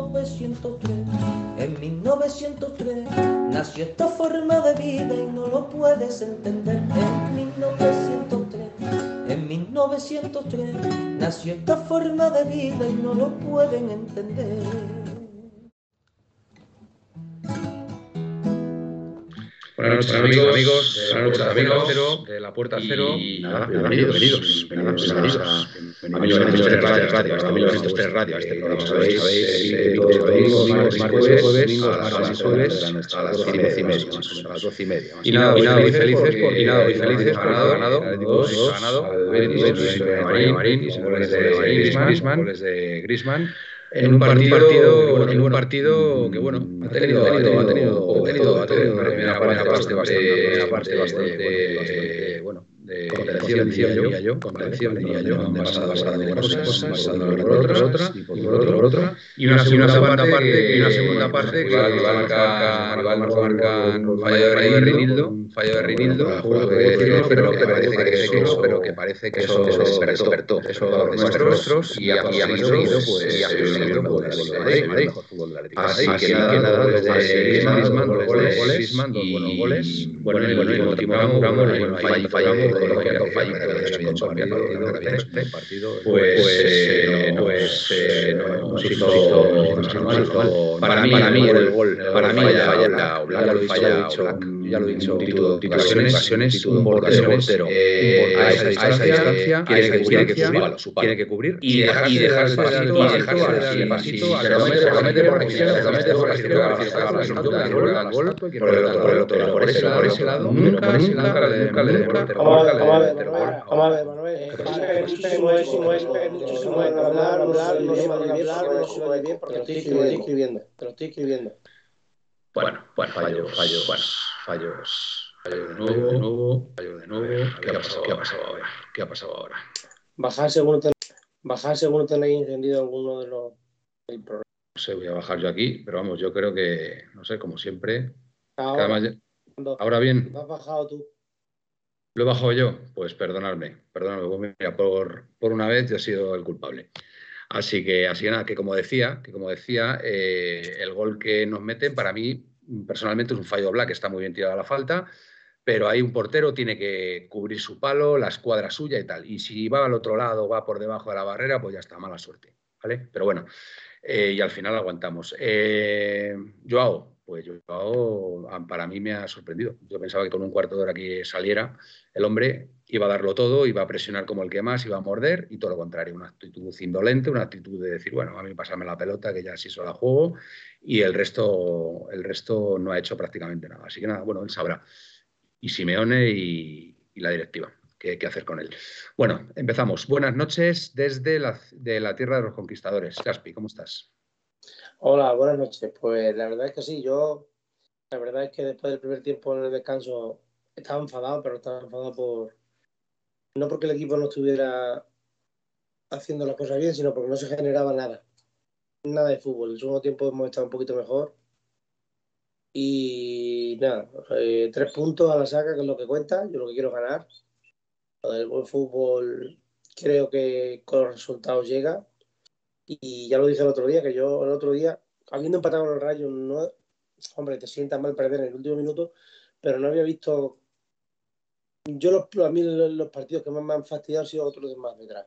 1903. En 1903 nació esta forma de vida y no lo puedes entender. En 1903, en 1903 nació esta forma de vida y no lo pueden entender. Buenas noches, amigos, amigos, buenas noches, amigos, cero, de la puerta cero. Y nada, bienvenidos, bienvenidos, bienvenidos a 1903 Radio, hasta 1903 Radio, este programa, sabéis, sabéis, todos los domingos, martes, jueves, a las 6 jueves, a las 12 y media, a las 12 y media. Y nada, y nada, muy felices, y nada, muy felices, ganado, ganado, dos, ganado, Marín, goles de Griezmann, goles de Griezmann en un partido, en un partido que bueno ha tenido ha tenido ha tenido ha tenido, ha tenido una primera parte bastante. bastante de contención, diría yo, yo, contención, diría yo, donde de cosas, pasando por otra, otra, y por otra, por otra, y una segunda parte, y una segunda parte que marca, marca un fallo de Rinildo, un fallo de pero que parece que eso, pero que parece que eso despertó, eso nuestros, y conseguido, pues, y pues. Así que nada, desde Griezmann, dos goles, Griezmann, dos buenos goles, bueno, y bueno, y continuamos, bueno, fallamos, partido, pues, pues nos hizo, para mí, para mí el para mí ya lo he ya lo he dicho, titulaciones, un portero, a esa distancia, tiene que cubrir, tiene que cubrir y dejarse de pasito, se lo mete por la izquierda, se lo mete por la izquierda, por ese lado, nunca le Vamos a ver, vamos a ver, Manuel. Muchísimo es, muchísimo es hablar, hablar, no se puede hablar, no se puede bien, porque te lo estoy escribiendo, te lo estoy escribiendo. Bueno, bueno, fallo, fallo, bueno, fallos, fallo de nuevo, de nuevo, fallo de nuevo. ¿Qué ha pasado, qué ha pasado ahora? ¿Qué ha pasado ahora? Bajar según ten, bajar según tenéis encendido alguno de los del programa. No sé, voy a bajar yo aquí, pero vamos, yo creo que, no sé, como siempre. Ahora, además, ahora bien. ¿Lo has bajado tú? ¿Lo he bajado yo? Pues perdonadme, perdonadme, pues mira, por, por una vez yo he sido el culpable. Así que, así que nada, que como decía, que como decía, eh, el gol que nos meten para mí personalmente es un fallo black, está muy bien tirado a la falta, pero ahí un portero tiene que cubrir su palo, la escuadra suya y tal. Y si va al otro lado, va por debajo de la barrera, pues ya está, mala suerte, ¿vale? Pero bueno, eh, y al final aguantamos. Eh, Joao, pues yo para mí me ha sorprendido. Yo pensaba que con un cuarto de hora que saliera el hombre iba a darlo todo, iba a presionar como el que más, iba a morder y todo lo contrario, una actitud indolente, una actitud de decir, bueno, a mí pasarme la pelota que ya sí la juego y el resto, el resto no ha hecho prácticamente nada. Así que nada, bueno, él sabrá. Y Simeone y, la directiva. ¿Qué, ¿Qué, hacer con él? Bueno, empezamos. Buenas noches desde la, de la tierra de los conquistadores. Caspi, ¿cómo estás? Hola, buenas noches. Pues la verdad es que sí, yo, la verdad es que después del primer tiempo en el descanso estaba enfadado, pero estaba enfadado por, no porque el equipo no estuviera haciendo las cosas bien, sino porque no se generaba nada, nada de fútbol. El segundo tiempo hemos estado un poquito mejor. Y nada, eh, tres puntos a la saca, que es lo que cuenta, yo lo que quiero ganar. Lo del buen fútbol creo que con los resultados llega y ya lo dije el otro día, que yo el otro día, habiendo empatado con el Rayo, no, hombre, te sientas mal perder en el último minuto, pero no había visto. Yo, los, a mí, los partidos que más me han fastidiado han sido otros de más detrás.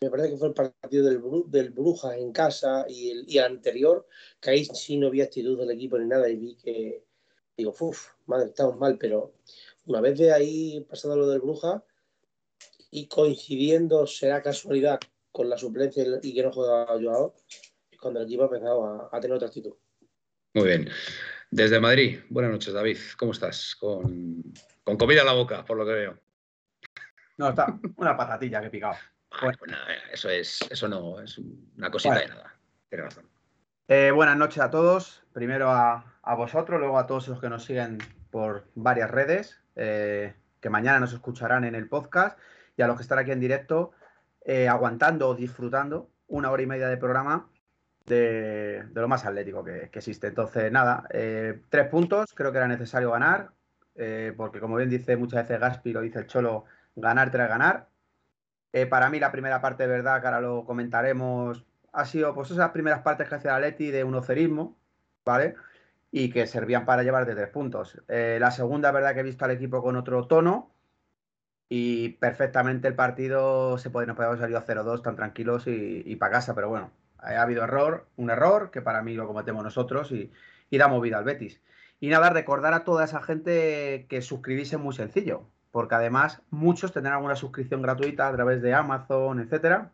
Me parece que fue el partido del, del Brujas en casa y el, y anterior, que ahí sí no había actitud del equipo ni nada, y vi que, digo, uff, madre, estamos mal, pero una vez de ahí pasando lo del Brujas y coincidiendo, será casualidad con la suplencia y que no juega Joao, es cuando el equipo ha empezado a, tener otra actitud. Muy bien. Desde Madrid, buenas noches, David. ¿Cómo estás? Con, comida en la boca, por lo que veo. No, está una patatilla que he picado. Bueno. Pues eso es, eso no, es una cosita de nada. Tienes razón. Eh, buenas noches a todos. Primero a, vosotros, luego a todos los que nos siguen por varias redes, eh, que mañana nos escucharán en el podcast, y a los que están aquí en directo, eh, aguantando o disfrutando una hora y media de programa de, lo más atlético que, existe. Entonces, nada, tres puntos, creo que era necesario ganar, porque como bien dice muchas veces Gaspi, lo dice el Cholo, ganar tras ganar. para mí la primera parte verdad, que ahora lo comentaremos, ha sido pues esas primeras partes que hacía la Leti de un ocerismo, ¿vale? Y que servían para llevar de tres puntos. Eh, la segunda, verdad que he visto al equipo con otro tono y perfectamente el partido se puede, nos podía haber salido a 0-2 tan tranquilos y, para casa, pero bueno, ha habido error, un error que para mí lo cometemos nosotros y, y da movida al Betis. Y nada, recordar a toda esa gente que suscribirse muy sencillo, porque además muchos tendrán alguna suscripción gratuita a través de Amazon, etcétera.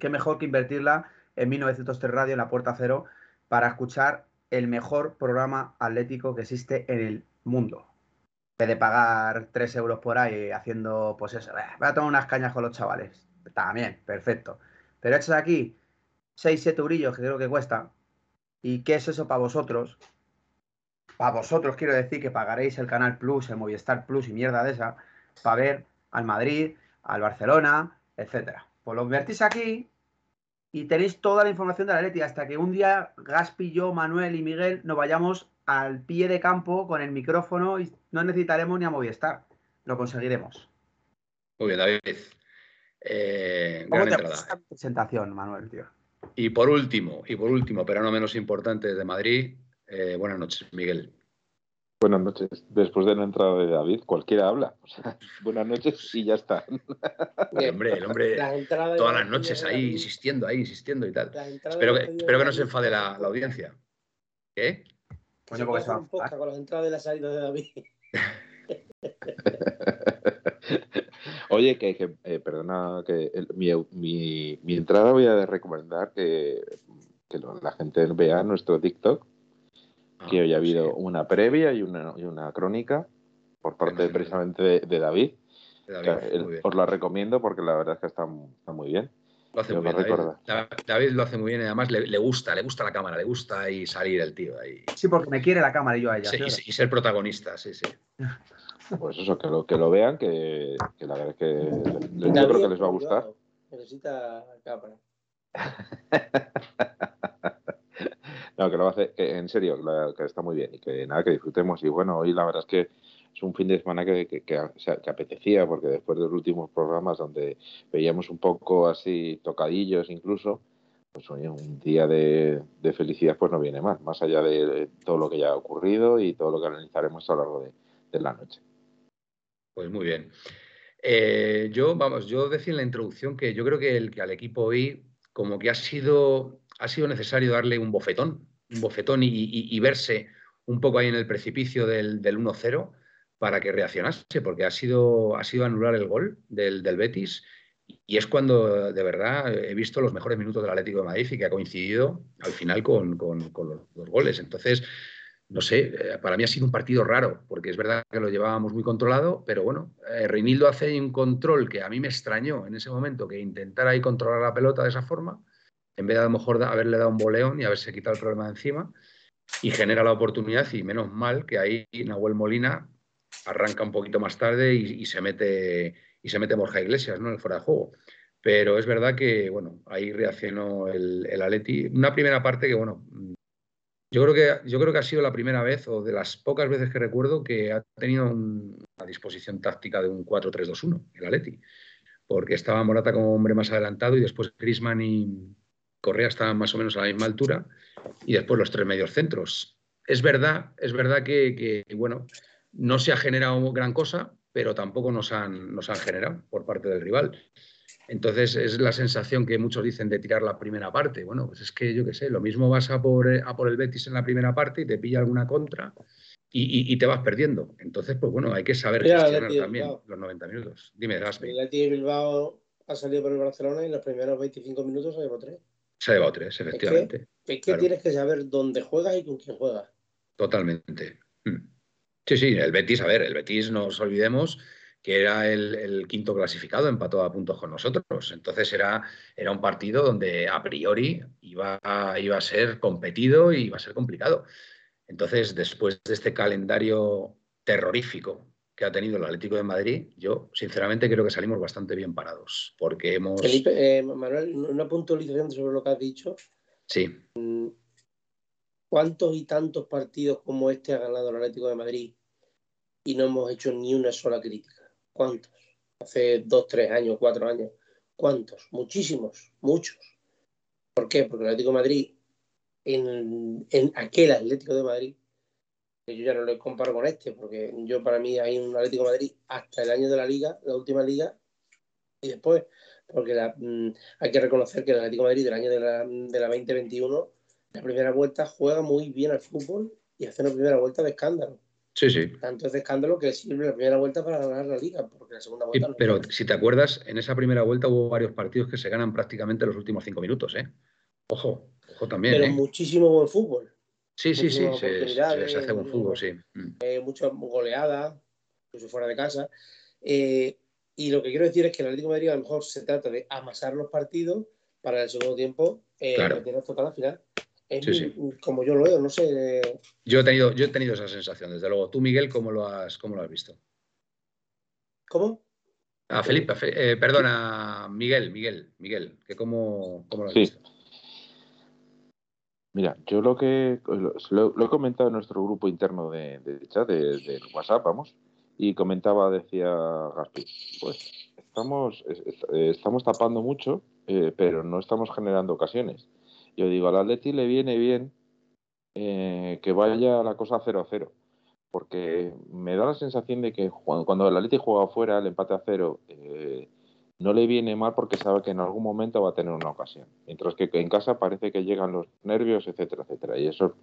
Qué mejor que invertirla en 1903 Radio, en la Puerta Cero, para escuchar el mejor programa atlético que existe en el mundo. Vez de pagar 3 euros por ahí haciendo, pues eso, voy a tomar unas cañas con los chavales. También, perfecto. Pero hechos aquí 6, 7 eurillos que creo que cuesta. ¿Y qué es eso para vosotros? Para vosotros quiero decir que pagaréis el Canal Plus, el Movistar Plus y mierda de esa, para ver al Madrid, al Barcelona, etcétera. Pues lo invertís aquí y tenéis toda la información de la Leti hasta que un día Gaspi, yo, Manuel y Miguel nos vayamos al pie de campo con el micrófono y no necesitaremos ni a Movistar. Lo conseguiremos. Muy bien, David. Eh, gran entrada. presentación, Manuel, tío. Y por último, y por último, pero no menos importante, de Madrid, eh, buenas noches, Miguel. Buenas noches. Después de la entrada de David, cualquiera habla. buenas noches y ya está. el hombre, el hombre, todas las noches ahí insistiendo, ahí insistiendo y tal. Espero que, espero que no se enfade la, audiencia. ¿Qué? Bueno, porque se va con las entradas y las salidas de David. Oye, que, eh, perdona, que mi, mi, entrada voy a recomendar que, que la gente vea nuestro TikTok que hoy ha habido una previa y una, y una crónica por parte precisamente de, David. os la recomiendo porque la verdad es que está, muy bien. Lo hace muy bien. David, lo hace muy bien y además le, gusta, le gusta la cámara, le gusta ahí salir el tío ahí. Sí, porque me quiere la cámara y yo a ella. y, ser protagonista, sí, sí. Pues eso, que lo, que lo vean, que, la verdad es que yo creo que les va a gustar. Necesita cámara. No, que lo hace, que en serio, que está muy bien y que nada, que disfrutemos. Y bueno, hoy la verdad es que es un fin de semana que, que, apetecía, porque después de los últimos programas donde veíamos un poco así tocadillos incluso, pues hoy un día de, felicidad pues no viene más, más allá de todo lo que ya ha ocurrido y todo lo que analizaremos a lo largo de, la noche. Pues muy bien. Eh, yo, vamos, yo decía en la introducción que yo creo que, el, que al equipo hoy como que ha sido ha sido necesario darle un bofetón, un bofetón y, verse un poco ahí en el precipicio del, 1-0 para que reaccionase, porque ha sido, ha sido anular el gol del, Betis y es cuando de verdad he visto los mejores minutos del Atlético de Madrid y que ha coincidido al final con, los, goles. Entonces, no sé, eh, para mí ha sido un partido raro, porque es verdad que lo llevábamos muy controlado, pero bueno, eh, Reinildo hace un control que a mí me extrañó en ese momento, que intentara ahí controlar la pelota de esa forma, en vez de a lo mejor haberle dado un boleón y haberse quitado el problema de encima, y genera la oportunidad, y menos mal que ahí Nahuel Molina arranca un poquito más tarde y, se mete y se mete Borja Iglesias, ¿no? En el fuera de juego. Pero es verdad que, bueno, ahí reaccionó el, el Atleti. Una primera parte que, bueno, yo creo que, yo creo que ha sido la primera vez, o de las pocas veces que recuerdo, que ha tenido una disposición táctica de un 4-3-2-1, el Atleti. Porque estaba Morata como hombre más adelantado y después Grisman y, Correa está más o menos a la misma altura y después los tres medios centros. Es verdad, es verdad que, bueno, no se ha generado gran cosa, pero tampoco nos han, nos han generado por parte del rival. Entonces es la sensación que muchos dicen de tirar la primera parte. Bueno, pues es que yo qué sé, lo mismo vas a por, a por el Betis en la primera parte y te pilla alguna contra y, te vas perdiendo. Entonces, pues bueno, hay que saber gestionar también los 90 minutos. Dime, Gaspi. El Bilbao ha salido por el Barcelona y en los primeros 25 minutos se llevó tres. Se ha llevado tres, efectivamente. Es que, tienes que saber dónde juegas y con quién juegas. Totalmente. Mm. Sí, sí, el Betis, a ver, el Betis, no nos olvidemos que era el, quinto clasificado, empató a puntos con nosotros. Entonces era, era un partido donde a priori iba, iba a ser competido y iba a ser complicado. Entonces, después de este calendario terrorífico que ha tenido el Atlético de Madrid, yo sinceramente creo que salimos bastante bien parados, porque hemos... Felipe, eh, Manuel, una puntualización sobre lo que has dicho. Sí. ¿Cuántos y tantos partidos como este ha ganado el Atlético de Madrid y no hemos hecho ni una sola crítica? ¿Cuántos? Hace dos, tres años, cuatro años. ¿Cuántos? Muchísimos, muchos. ¿Por qué? Porque el Atlético de Madrid, en, aquel Atlético de Madrid, que yo ya no lo comparo con este, porque yo para mí hay un Atlético de Madrid hasta el año de la liga, la última liga, y después, porque mm, hay que reconocer que el Atlético de Madrid del año de la, de la 2021, la primera vuelta juega muy bien al fútbol y hace una primera vuelta de escándalo. Sí, sí. Tanto es de escándalo que sirve la primera vuelta para ganar la liga, porque la segunda vuelta Pero si te acuerdas, en esa primera vuelta hubo varios partidos que se ganan prácticamente los últimos cinco minutos, ¿eh? Ojo, ojo también. Pero ¿eh? muchísimo buen fútbol. Sí, sí, sí, se, hace buen fútbol, sí. Mm. Eh, muchas goleadas, incluso fuera de casa. Eh, y lo que quiero decir es que el Atlético de Madrid a lo mejor se trata de amasar los partidos para el segundo tiempo eh, claro. tocar la final como yo lo veo, no sé. Yo he tenido, yo he tenido esa sensación, desde luego. Tú, Miguel, ¿cómo lo has, cómo lo has visto? ¿Cómo? A Felipe, eh, perdona, Miguel, Miguel, Miguel, que cómo, cómo lo has visto. Mira, yo lo que lo, he comentado en nuestro grupo interno de, chat, de, WhatsApp, vamos, y comentaba, decía Gaspi, pues estamos, estamos tapando mucho, eh, pero no estamos generando ocasiones. Yo digo, al Atleti le viene bien eh, que vaya la cosa 0-0, porque me da la sensación de que cuando, el Atleti juega afuera, el empate a cero, eh, no le viene mal porque sabe que en algún momento va a tener una ocasión. Mientras que en casa parece que llegan los nervios, etcétera, etcétera. Y eso,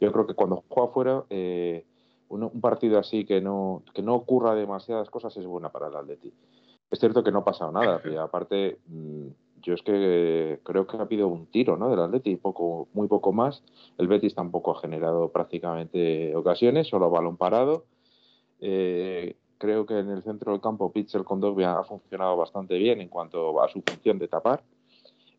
yo creo que cuando juega afuera, eh, un, partido así que no, que no ocurra demasiadas cosas es buena para el Atleti. Es cierto que no ha pasado nada, y aparte mm, yo es que creo que ha habido un tiro ¿no? del Atleti, poco, muy poco más. El Betis tampoco ha generado prácticamente ocasiones, solo balón parado. Eh, creo que en el centro del campo Pitzel con Dogbia ha funcionado bastante bien en cuanto a su función de tapar.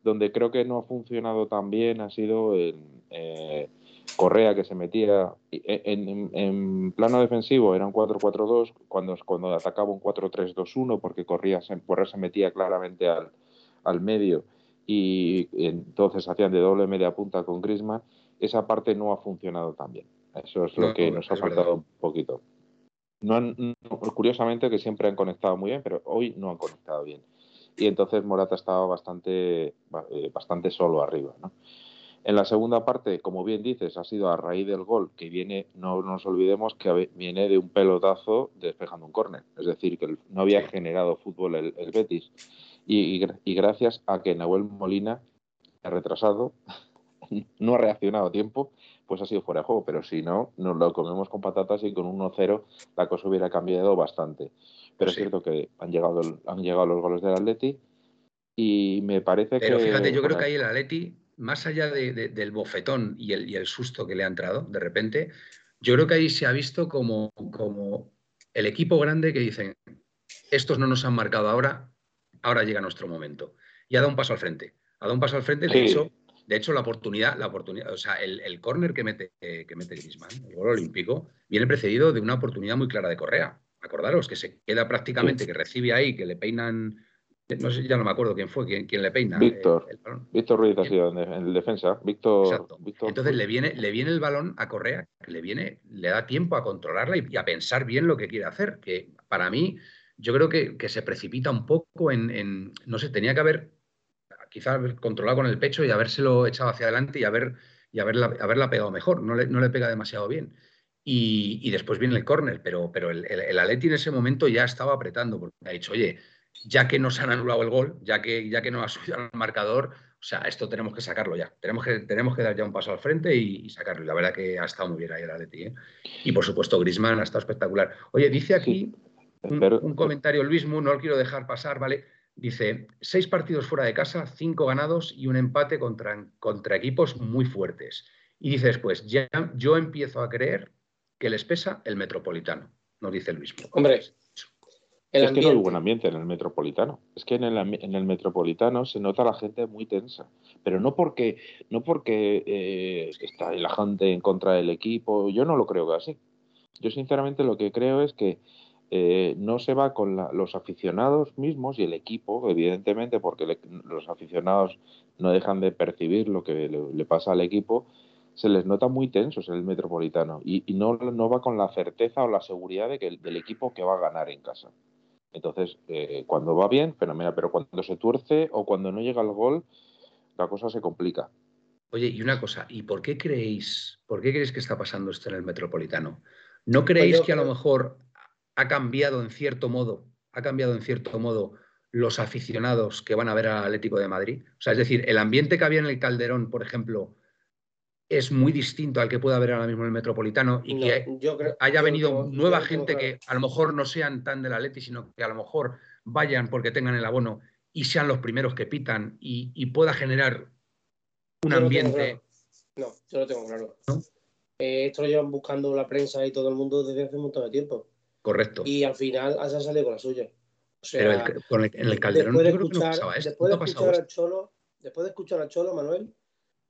Donde creo que no ha funcionado tan bien ha sido en eh, Correa que se metía en, plano defensivo era un 4-4-2 cuando, cuando atacaba un 4-3-2-1 porque Correa Correa se metía claramente al, al medio y entonces hacían de doble media punta con Grisman, esa parte no ha funcionado tan bien. Eso es lo que nos ha faltado un poquito. No curiosamente que siempre han conectado muy bien, pero hoy no han conectado bien. Y entonces Morata estaba bastante, eh, bastante solo arriba. En la segunda parte, como bien dices, ha sido a raíz del gol que viene, no nos olvidemos que viene de un pelotazo despejando un córner. Es decir, que no había generado fútbol el Betis y, gracias a que Nahuel Molina ha retrasado, no ha reaccionado a tiempo, pues ha sido fuera de juego. Pero si no, nos lo comemos con patatas y con 1-0 la cosa hubiera cambiado bastante. Pero es cierto que han llegado, han llegado los goles del Atleti y me parece que... Pero fíjate, yo creo que ahí el Atleti, más allá del bofetón y el, y el, susto que le ha entrado de repente, yo creo que ahí se ha visto como, como el equipo grande que dicen, estos no nos han marcado ahora, ahora llega nuestro momento. Y ha dado un paso al frente. Ha dado un paso al frente, de hecho, de hecho, la oportunidad, la oportunidad, o sea, el, el córner que mete, que mete Griezmann, el gol olímpico, viene precedido de una oportunidad muy clara de Correa. Acordaros que se queda prácticamente, que recibe ahí, que le peinan, no sé, ya no me acuerdo quién fue, quién, quién le peina. Víctor. Víctor Ruiz ha sido en, el defensa. Víctor, Entonces le viene, le viene el balón a Correa, le viene, le da tiempo a controlarla y a pensar bien lo que quiere hacer. Que para mí, yo creo que, se precipita un poco en, no sé, tenía que haber quizás controlado con el pecho y habérselo echado hacia adelante y, haber, y haberla, haberla pegado mejor, no le, no le pega demasiado bien. Y, después viene el córner, pero, pero el, el, en ese momento ya estaba apretando, porque ha dicho, oye, ya que nos han anulado el gol, ya que, ya que no ha subido al marcador, o sea, esto tenemos que sacarlo ya. Tenemos que, tenemos que dar ya un paso al frente y, sacarlo. Y la verdad que ha estado muy bien ahí el Atleti. ¿eh? Y por supuesto, Grisman ha estado espectacular. Oye, dice aquí un, comentario, Luis no lo quiero dejar pasar, ¿vale? Dice, seis partidos fuera de casa, cinco ganados y un empate contra, contra equipos muy fuertes. Y dice después, ya yo empiezo a creer que les pesa el metropolitano, nos dice Luis. Hombre, es que no hay buen ambiente en el metropolitano. Es que en el, en el metropolitano se nota la gente muy tensa. Pero no porque, no porque eh, está la gente en contra del equipo. Yo no lo creo que así. Yo sinceramente lo que creo es que eh, no se va con los aficionados mismos y el equipo, evidentemente, porque los aficionados no dejan de percibir lo que le, pasa al equipo, se les nota muy tensos en el Metropolitano y, no, no, va con la certeza o la seguridad de que del equipo que va a ganar en casa. Entonces, eh, cuando va bien, fenomenal, pero cuando se tuerce o cuando no llega el gol, la cosa se complica. Oye, y una cosa, ¿y por qué creéis, por qué creéis que está pasando esto en el Metropolitano? ¿No creéis pues que a lo mejor ha cambiado en cierto modo, ha cambiado en cierto modo los aficionados que van a ver al Atlético de Madrid? O sea, es decir, el ambiente que había en el Calderón, por ejemplo, es muy distinto al que pueda haber ahora mismo en el Metropolitano y que haya venido nueva gente que a lo mejor no sean tan del Atleti, sino que a lo mejor vayan porque tengan el abono y sean los primeros que pitan y, pueda generar un ambiente. No, yo lo tengo claro. Eh, esto lo llevan buscando la prensa y todo el mundo desde hace un montón de tiempo. Correcto. Y al final ha salido con la suya. Pero en el Calderón después de escuchar, Después de escuchar al Cholo, después de escuchar al Cholo, Manuel,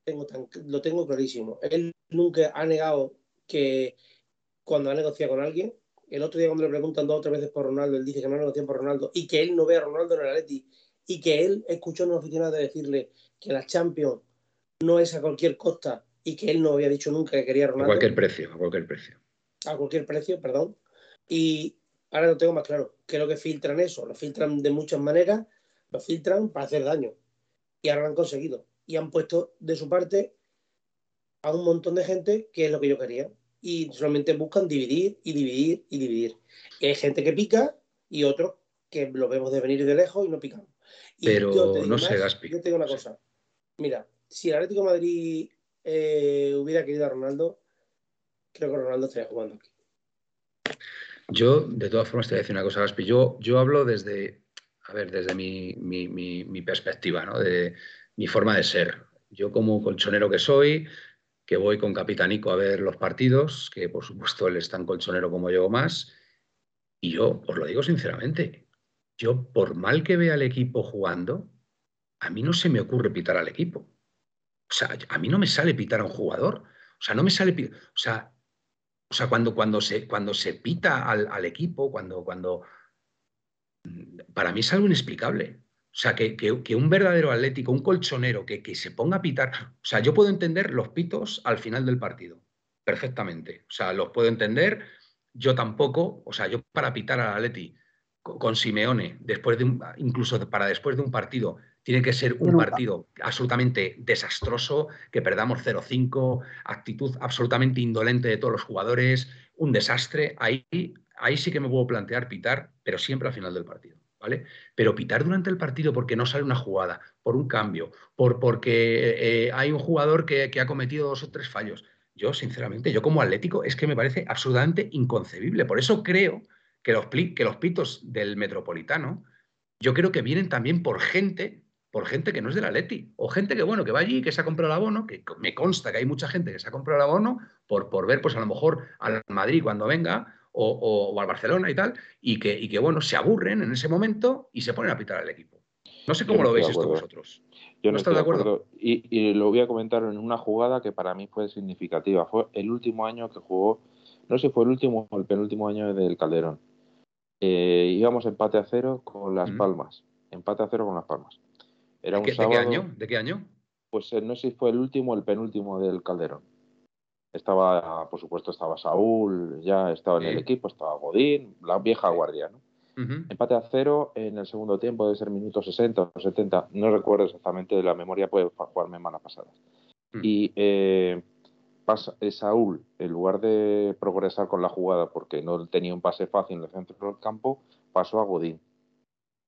tengo lo tengo clarísimo. Él nunca ha negado que cuando ha negociado con alguien, el otro día cuando le preguntan dos o tres veces por Ronaldo, él dice que no ha negociado por Ronaldo y que él no ve a Ronaldo en el Atleti y que él escuchó a un aficionado decirle que la Champions no es a cualquier costa y que él no había dicho nunca que quería Ronaldo. A cualquier precio, a cualquier precio. A cualquier precio, perdón. Y ahora lo tengo más claro. ¿Qué es lo que filtran eso? Lo filtran de muchas maneras, lo filtran para hacer daño. Y ahora lo han conseguido y han puesto de su parte a un montón de gente que es lo que yo quería. Y solamente buscan dividir y dividir y dividir. hay gente que pica y otros que lo vemos de venir de lejos y no picamos. Pero no sé, Gaspi. Yo te digo una cosa. Mira, si el Atlético de Madrid eh, hubiera querido a Ronaldo, creo que Ronaldo estaría jugando aquí. Yo, de todas formas, te voy a decir una cosa, Gaspi. Yo, yo hablo desde, a ver, desde mi, mi, mi perspectiva, ¿no? De, mi forma de ser. Yo como colchonero que soy, que voy con Capitanico a ver los partidos, que por supuesto él es tan colchonero como yo más, y yo os lo digo sinceramente, yo por mal que vea al equipo jugando, a mí no se me ocurre pitar al equipo. O sea, a mí no me sale pitar a un jugador. O sea, no me sale... O sea, o sea cuando, cuando, se, cuando se pita al, al equipo, cuando, cuando... Para mí es algo inexplicable. O sea, que, un verdadero atlético, un colchonero, que, se ponga a pitar. O sea, yo puedo entender los pitos al final del partido, perfectamente. O sea, los puedo entender. Yo tampoco, o sea, yo para pitar al Atleti con, Simeone, después de incluso para después de un partido, tiene que ser un partido absolutamente desastroso, que perdamos 0-5, actitud absolutamente indolente de todos los jugadores, un desastre. Ahí, ahí sí que me puedo plantear pitar, pero siempre al final del partido. Pero pitar durante el partido porque no sale una jugada, por un cambio, por, porque eh, hay un jugador que, ha cometido dos o tres fallos. Yo, sinceramente, yo como atlético, es que me parece absolutamente inconcebible. Por eso creo que los, que los pitos del Metropolitano, yo creo que vienen también por gente, por gente que no es del Atleti, o gente que, bueno, que va allí, que se ha comprado el abono, que me consta que hay mucha gente que se ha comprado el abono por, por ver, pues a lo mejor al Madrid cuando venga, o, al Barcelona y tal, y que, y que, bueno, se aburren en ese momento y se ponen a pitar al equipo. No sé cómo lo veis esto vosotros. Yo no, estoy de acuerdo. Y, lo voy a comentar en una jugada que para mí fue significativa. Fue el último año que jugó, no sé si fue el último o el penúltimo año del Calderón. Eh, íbamos empate a cero con Las Palmas. Empate a cero con Las Palmas. Era ¿De, qué, ¿De qué año? ¿De qué año? Pues eh, no sé si fue el último o el penúltimo del Calderón. Estaba, por supuesto, estaba Saúl, ya estaba en el equipo, estaba Godín, la vieja guardia, ¿no? Empate a cero en el segundo tiempo, debe ser minuto 60 o 70, no recuerdo exactamente, la memoria puede jugarme malas pasadas. Mm. Y eh, pasa, eh, Saúl, en lugar de progresar con la jugada porque no tenía un pase fácil en el centro del campo, pasó a Godín.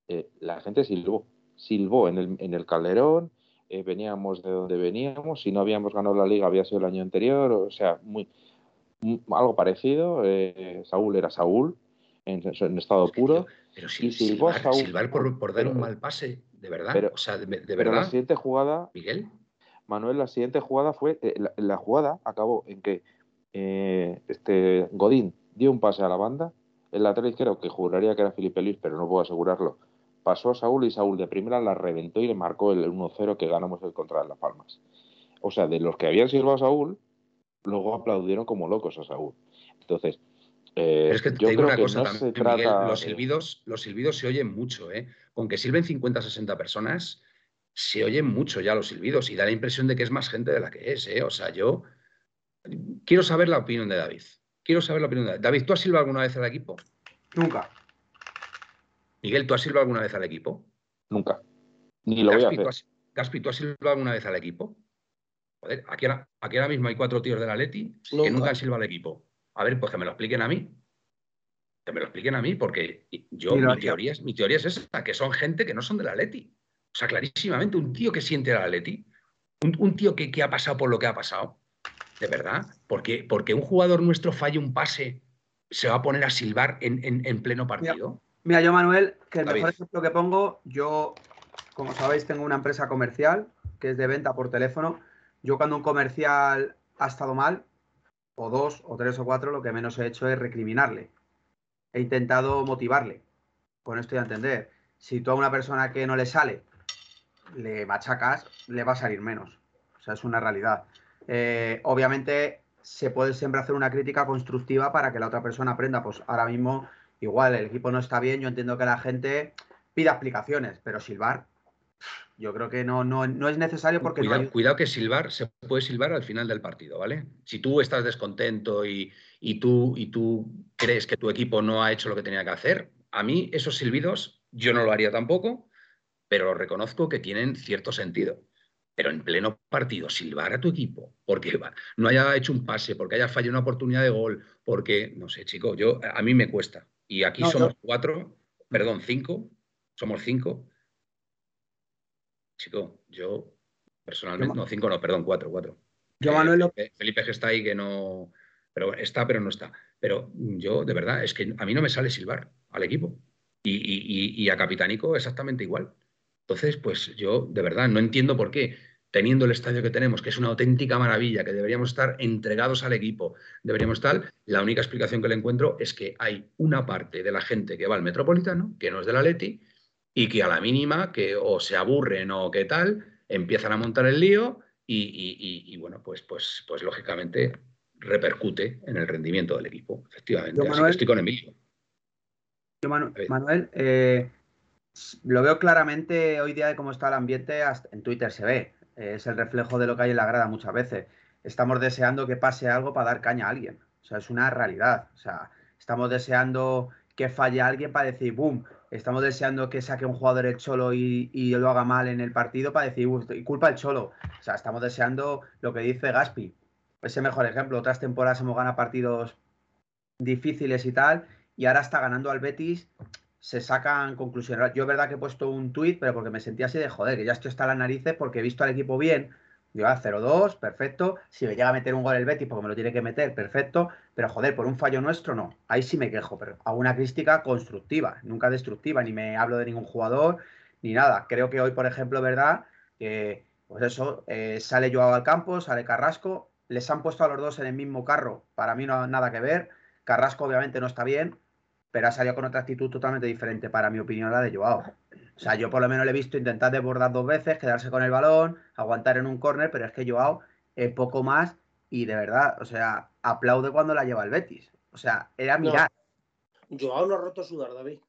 Eh, la gente silbó, silbó en el, en el calderón, eh, veníamos de donde veníamos, si no habíamos ganado la liga había sido el año anterior, o sea, muy, algo parecido. Eh, Saúl era Saúl en, estado puro. Pero, si, silbar, por, dar un mal pase, de verdad. Pero, o sea, de, verdad. la siguiente jugada, Miguel. Manuel, la siguiente jugada fue, eh, la, jugada acabó en que este Godín dio un pase a la banda, el lateral izquierdo, que juraría que era Felipe Luis, pero no puedo asegurarlo, pasó a Saúl y Saúl de primera la reventó y le marcó el 1-0 que ganamos el contra Las Palmas. O sea, de los que habían silbado a Saúl, luego aplaudieron como locos a Saúl. Entonces, eh, es que yo creo una que cosa no los, silbidos, los silbidos se oyen mucho, ¿eh? Con que silben 50 60 personas, se oyen mucho ya los silbidos y da la impresión de que es más gente de la que es, ¿eh? O sea, yo quiero saber la opinión de David. Quiero saber la opinión de David. David, ¿tú has silbado alguna vez al equipo? Nunca. Miguel, ¿tú has silbado alguna vez al equipo? Nunca. Ni lo voy a hacer. Gaspi, ¿tú has silbado alguna vez al equipo? Joder, aquí ahora, aquí ahora mismo hay cuatro tíos de la Leti que nunca han silbado al equipo. A ver, pues que me lo expliquen a mí. Que me lo expliquen a mí, porque yo, mi teoría, es, mi teoría es esa, que son gente que no son de la Leti. O sea, clarísimamente, un tío que siente la Leti, un, tío que, ha pasado por lo que ha pasado, de verdad, porque, porque un jugador nuestro falle un pase, se va a poner a silbar en, pleno partido. Mira, yo, Manuel, que el mejor ejemplo que pongo, yo, como sabéis, tengo una empresa comercial que es de venta por teléfono. Yo cuando un comercial ha estado mal, o dos, o tres, o cuatro, lo que menos he hecho es recriminarle. He intentado motivarle. Con esto ya entender. Si tú a una persona que no le sale le machacas, le va a salir menos. O sea, es una realidad. Eh, obviamente se puede siempre hacer una crítica constructiva para que la otra persona aprenda. Pues ahora mismo, igual, el equipo no está bien, yo entiendo que la gente pida explicaciones, pero silbar yo creo que no, no, no es necesario porque... Cuidado, que silbar se puede silbar al final del partido, ¿vale? Si tú estás descontento y, tú, y tú crees que tu equipo no ha hecho lo que tenía que hacer, a mí esos silbidos yo no lo haría tampoco, pero reconozco que tienen cierto sentido. Pero en pleno partido, silbar a tu equipo, porque no haya hecho un pase, porque haya fallado una oportunidad de gol, porque, no sé, chico, yo, a mí me cuesta. Y aquí somos cuatro, perdón, cinco, somos cinco, chico, yo personalmente, no, cinco no, perdón, cuatro, cuatro. Yo, eh, Manuel. Felipe, que está ahí, que no. Pero está, pero no está. Pero yo, de verdad, es que a mí no me sale silbar al equipo. Y, a Capitánico exactamente igual. Entonces, pues yo, de verdad, no entiendo por qué, teniendo el estadio que tenemos, que es una auténtica maravilla, que deberíamos estar entregados al equipo, deberíamos estar, la única explicación que le encuentro es que hay una parte de la gente que va al Metropolitano, que no es de la Leti, y que a la mínima que o se aburren o qué tal, empiezan a montar el lío y, bueno, pues, pues, pues lógicamente repercute en el rendimiento del equipo, efectivamente. Así que estoy con Emilio. Manuel, eh, lo veo claramente hoy día de cómo está el ambiente, en Twitter se ve, es el reflejo de lo que hay en la grada muchas veces. Estamos deseando que pase algo para dar caña a alguien, o sea, es una realidad, o sea, estamos deseando que falle alguien para decir, boom, estamos deseando que saque un jugador el Cholo y, lo haga mal en el partido para decir, y culpa el Cholo. O sea, estamos deseando lo que dice Gaspi. Ese mejor ejemplo. Otras temporadas hemos ganado partidos difíciles y tal, y ahora está ganando al Betis, se sacan conclusiones. Yo verdad que he puesto un tuit, pero porque me sentía así de joder, que ya estoy hasta las narices porque he visto al equipo bien, Digo, 0-2, perfecto. Si me llega a meter un gol el Betis porque me lo tiene que meter, perfecto. Pero joder, por un fallo nuestro no. Ahí sí me quejo, pero hago una crítica constructiva, nunca destructiva, ni me hablo de ningún jugador, ni nada. Creo que hoy, por ejemplo, verdad, que pues eso, eh, sale Joao al campo, sale Carrasco, les han puesto a los dos en el mismo carro, para mí no ha nada que ver. Carrasco obviamente no está bien, pero ha salido con otra actitud totalmente diferente, para mi opinión, la de Joao. O sea, yo por lo menos le he visto intentar desbordar dos veces, quedarse con el balón, aguantar en un córner, pero es que Joao es poco más y de verdad, o sea, aplaude cuando la lleva el Betis. O sea, era mirar. Joao no ha roto sudar, David.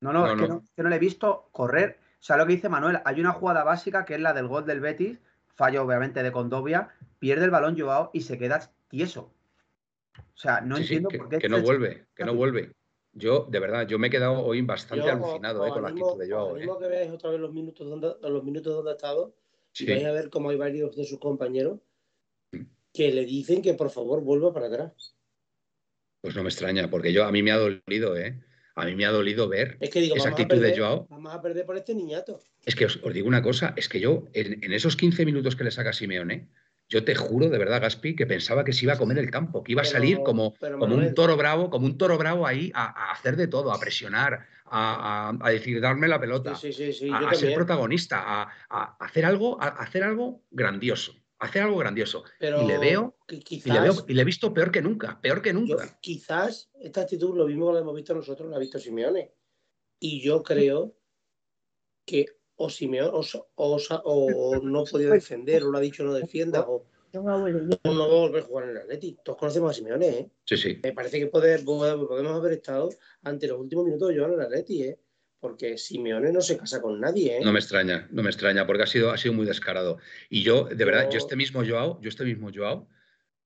No, no, es Que no, le he visto correr. O sea, lo que dice Manuel, hay una jugada básica que es la del gol del Betis, fallo obviamente de Condovia, pierde el balón Joao y se queda tieso. O sea, no entiendo por qué. Que no vuelve, que no vuelve. Yo, de verdad, yo me he quedado hoy bastante alucinado eh, con la actitud de Joao. Mismo eh. que veáis otra vez los minutos donde, los minutos donde ha estado, y vais a ver cómo hay varios de sus compañeros mm. que le dicen que por favor vuelva para atrás. Pues no me extraña, porque yo a mí me ha dolido, ¿eh? A mí me ha dolido ver esa actitud de Joao. Vamos a perder por este niñato. Es que os, digo una cosa, es que yo, en, en, esos 15 minutos que le saca Simeone, yo te juro, de verdad, Gaspi, que pensaba que se iba a comer el campo, que iba a salir como, como un toro bravo, como un toro bravo ahí a, hacer de todo, a presionar, a, decir, darme la pelota, a, ser protagonista, a, hacer algo, a hacer algo grandioso. hacer algo grandioso. y le veo, y le veo, y le he visto peor que nunca, peor que nunca. quizás esta actitud lo mismo que lo hemos visto nosotros, lo ha visto Simeone. Y yo creo que o Simeone o, no ha podido defender, o lo ha dicho no defienda, o no va a volver a jugar en el Atleti. Todos conocemos a Simeone, ¿eh? Sí, sí. Me parece que podemos haber estado ante los últimos minutos de Joao en el Atleti, ¿eh? porque Simeone no se casa con nadie. ¿eh? No me extraña, no me extraña, porque ha sido, ha sido muy descarado. Y yo, de verdad, yo este mismo Joao, yo este mismo Joao,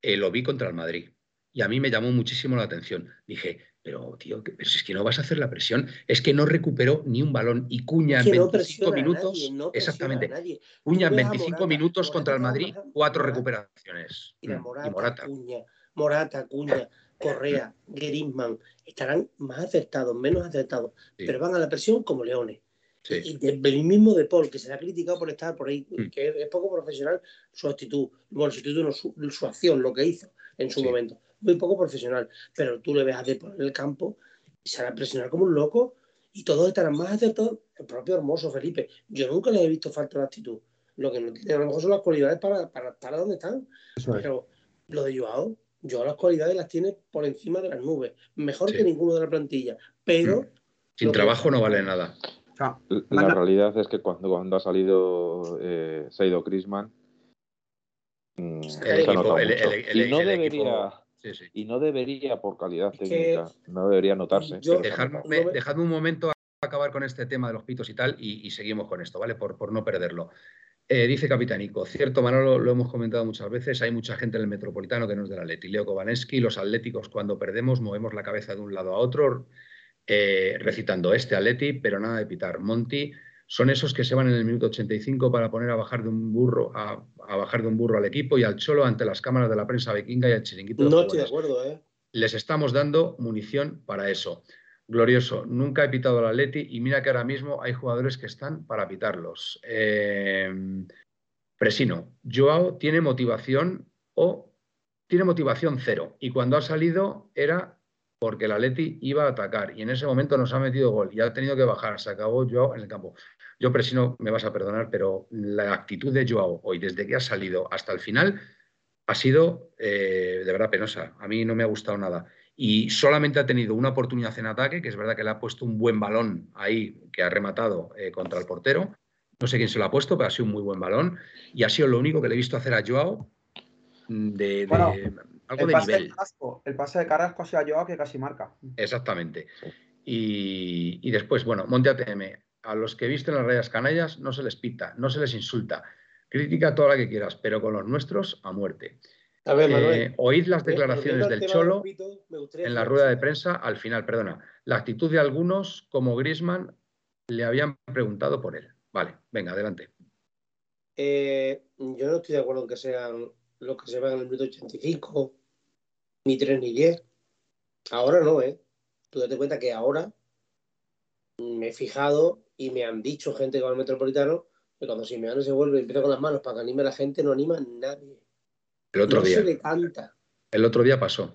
eh, lo vi contra el Madrid. Y a mí me llamó muchísimo la atención. Dije, pero tío, pero si es que no vas a hacer la presión, es que no recuperó ni un balón. Y Cuña en 25 minutos, exactamente, Cuña en 25 minutos contra el Madrid, cuatro recuperaciones. y Morata, Cuña, Morata, Cuña, Correa, Gerisman, estarán más acertados, menos acertados, pero van a la presión como leones. Y del mismo De Paul, que se le ha criticado por estar por ahí, mm. que es poco profesional su actitud, bueno, su actitud, no, su, acción, lo que hizo en su momento, muy poco profesional. Pero tú le ves a De Paul en el campo y se hará presionar como un loco y todos estarán más acertados. El propio hermoso Felipe, yo nunca le he visto falta de actitud. Lo que no tiene a lo mejor son las cualidades para, para estar donde están. pero lo de Joao, yo las cualidades las tiene por encima de las nubes, mejor que ninguno de la plantilla, pero... Mm. Sin trabajo no vale nada. La realidad es que cuando, cuando ha salido eh, se ha ido Crisman, mm, y no debería y no debería por calidad técnica no debería notarse dejadme, un momento a acabar con este tema de los pitos y tal y, y seguimos con esto vale por, por no perderlo eh, dice Capitanico, cierto, Manolo, lo hemos comentado muchas veces, hay mucha gente en el Metropolitano que no es del Atleti. Leo Kovaneski, los atléticos cuando perdemos movemos la cabeza de un lado a otro eh, recitando este Atleti, pero nada de pitar. Monty son esos que se van en el minuto 85 para poner a bajar de un burro a, bajar de un burro al equipo y al cholo ante las cámaras de la prensa vikinga y al chiringuito. No estoy de acuerdo, ¿eh? Les estamos dando munición para eso glorioso. Nunca he pitado al Atleti y mira que ahora mismo hay jugadores que están para pitarlos. Eh, Presino, Joao tiene motivación o tiene motivación cero. Y cuando ha salido era porque el Atleti iba a atacar y en ese momento nos ha metido gol y ha tenido que bajar. Se acabó Joao en el campo. Yo, Presino, me vas a perdonar, pero la actitud de Joao hoy, desde que ha salido hasta el final, ha sido eh, de verdad penosa. A mí no me ha gustado nada y solamente ha tenido una oportunidad en ataque, que es verdad que le ha puesto un buen balón ahí, que ha rematado eh, contra el portero. No sé quién se lo ha puesto, pero ha sido un muy buen balón. Y ha sido lo único que le he visto hacer a Joao mm, de, algo de nivel. el pase de Carrasco ha sido a Joao que casi marca. Exactamente. Y, después, bueno, Monte ATM. A los que visten las rayas canallas no se les pita, no se les insulta. Crítica toda la que quieras, pero con los nuestros a muerte. Eh, oíd las declaraciones del Cholo en la rueda de prensa al final, perdona. La actitud de algunos, como Grisman, le habían preguntado por él. Vale, venga, adelante. Eh, yo no estoy de acuerdo en que sean los que se van en el minuto 85, ni 3 ni 10. Ahora no, ¿eh? Tú date cuenta que ahora me he fijado y me han dicho gente que va al metropolitano que cuando Simeone se vuelve y empieza con las manos para que anime a la gente, no anima a nadie. El otro no día. se le canta. El otro día pasó.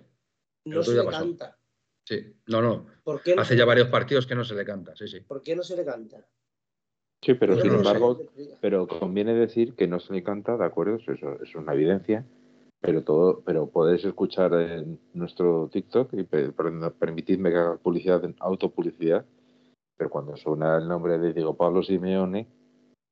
no se le canta. Sí, no, no. Hace ya varios partidos que no se le canta, sí, sí. ¿Por qué no se le canta? Sí, pero sin embargo, pero conviene decir que no se le canta, de acuerdo, eso, es una evidencia, pero todo, pero podéis escuchar en nuestro TikTok y permitidme que haga publicidad, autopublicidad, pero cuando suena el nombre de Diego Pablo Simeone,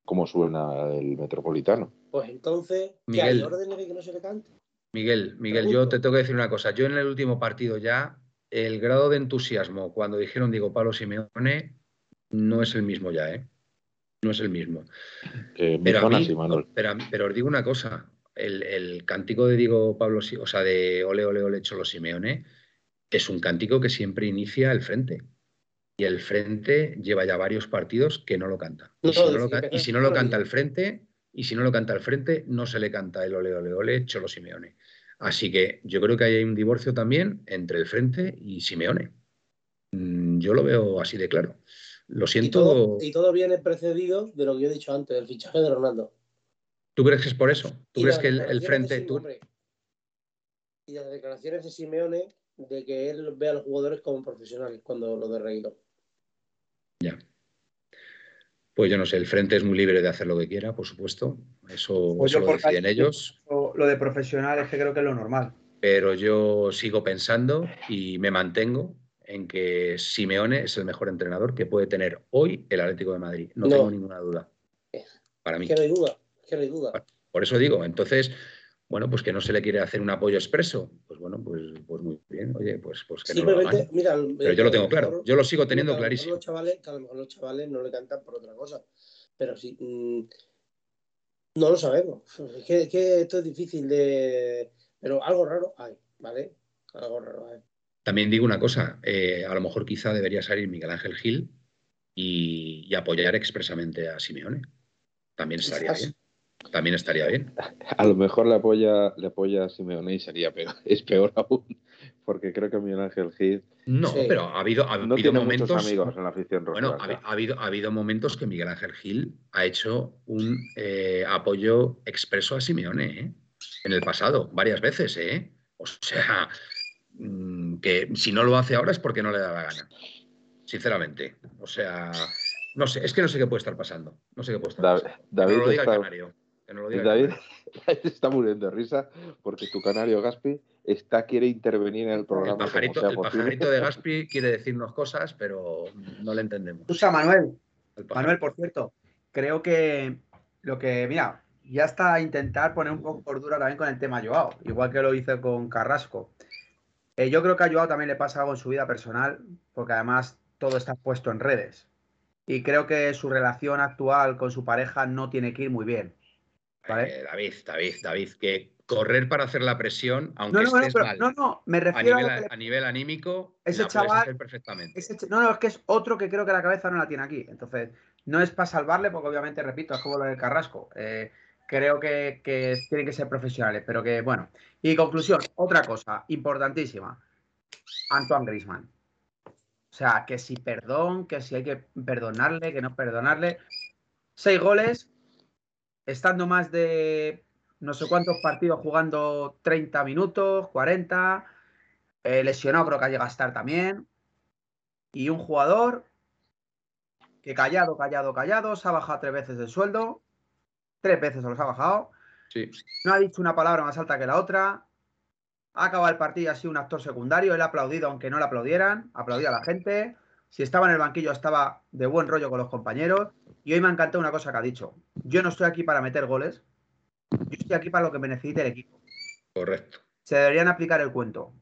¿cómo suena el metropolitano? Pues entonces, ¿qué hay órdenes de que no se le cante? Miguel, Miguel, yo te tengo que decir una cosa. Yo en el último partido ya, el grado de entusiasmo cuando dijeron Diego Pablo Simeone no es el mismo ya, ¿eh? No es el mismo. pero, pero, os digo una cosa, el, cántico de Diego Pablo, o sea, de Ole, Ole, Ole, Cholo Simeone, es un cántico que siempre inicia el frente. Y el frente lleva ya varios partidos que no lo canta. y si no lo canta el frente, y si no lo canta al frente, no se le canta el ole, ole, ole, Cholo Simeone. Así que yo creo que hay un divorcio también entre el frente y Simeone. Mm, yo lo veo así de claro. Lo siento. Y todo, viene precedido de lo que yo he dicho antes, del fichaje de Ronaldo. ¿Tú crees que es por eso? ¿Tú crees que el, frente... Y las declaraciones de Simeone de que él ve a los jugadores como profesionales cuando lo de Reino. Ya. Pues yo no sé, el frente es muy libre de hacer lo que quiera, por supuesto. Eso, Pues eso yo lo por deciden ellos. Lo de profesional es que creo que es lo normal. Pero yo sigo pensando y me mantengo en que Simeone es el mejor entrenador que puede tener hoy el Atlético de Madrid. No, No. tengo ninguna duda. Para mí. Que no hay duda, que no hay duda. Por eso digo, entonces, bueno, pues que no se le quiere hacer un apoyo expreso. Pues bueno, pues, pues muy bien. Oye, pues, pues que no Simplemente, hagan. mira, Pero yo lo tengo claro. Yo lo sigo teniendo que clarísimo. Los chavales, que a lo mejor los chavales no le cantan por otra cosa. Pero sí, mm, no lo sabemos. Es que, es que esto es difícil de. Pero algo raro hay, ¿vale? Algo raro hay. También digo una cosa, eh, a lo mejor quizá debería salir Miguel Ángel Gil y, y apoyar expresamente a Simeone. También estaría bien. También estaría bien. A lo mejor le apoya, le apoya a Simeone y sería peor, es peor aún, porque creo que Miguel Ángel Gil No, Sí. pero ha habido, ha no habido tiene momentos. muchos amigos en la afición Bueno, ha, habido, ha habido momentos que Miguel Ángel Gil ha hecho un eh, apoyo expreso a Simeone ¿eh? en el pasado, varias veces. ¿eh? O sea, mm, que si no lo hace ahora es porque no le da la gana, sinceramente. O sea, no sé, es que no sé qué puede estar pasando. No sé qué puede estar David, pasando. David nos lo diga el canario. Que nos lo diga el David, está muriendo de risa porque tu canario Gaspi está, quiere intervenir en el El programa pajarito, el posible. pajarito de Gaspi quiere decirnos cosas, pero no le entendemos. Usa Manuel. El pajarito. Manuel, por cierto, creo que lo que, mira, ya está a intentar poner un poco cordura también con el tema Joao, igual que lo hice con Carrasco. Eh, yo creo que a Joao también le pasa algo en su vida personal, porque además todo está puesto en redes. Y creo que su relación actual con su pareja no tiene que ir muy bien. ¿Vale? Eh, David, David, David, que correr para hacer la presión, aunque No, no, no, estés pero- mal, no, no, me refiero a, nivel, lo que le- a nivel anímico, Ese la puedes chaval- hacer perfectamente. ese ch- no, no, es que es otro que creo que la cabeza no la tiene aquí. Entonces, no es para salvarle, porque obviamente, repito, es como lo del Carrasco. Eh, creo que, que tienen que ser profesionales, pero que, bueno. Y conclusión, otra cosa importantísima. Antoine Grisman. O sea, que si perdón, que si hay que perdonarle, que no perdonarle. Seis goles, estando más de no sé cuántos partidos jugando 30 minutos, 40. eh, lesionado creo que ha llegado a estar también. Y un jugador que callado, callado, callado, se ha bajado tres veces el sueldo. Tres veces se los ha bajado. Sí. No ha dicho una palabra más alta que la otra. Ha acabado el partido así un actor secundario. Él ha aplaudido aunque no le aplaudieran. Aplaudía a la gente. Si estaba en el banquillo estaba de buen rollo con los compañeros. Y hoy me ha encantado una cosa que ha dicho. Yo no estoy aquí para meter goles. Yo estoy aquí para lo que me necesite el equipo. Correcto. Se deberían aplicar el cuento.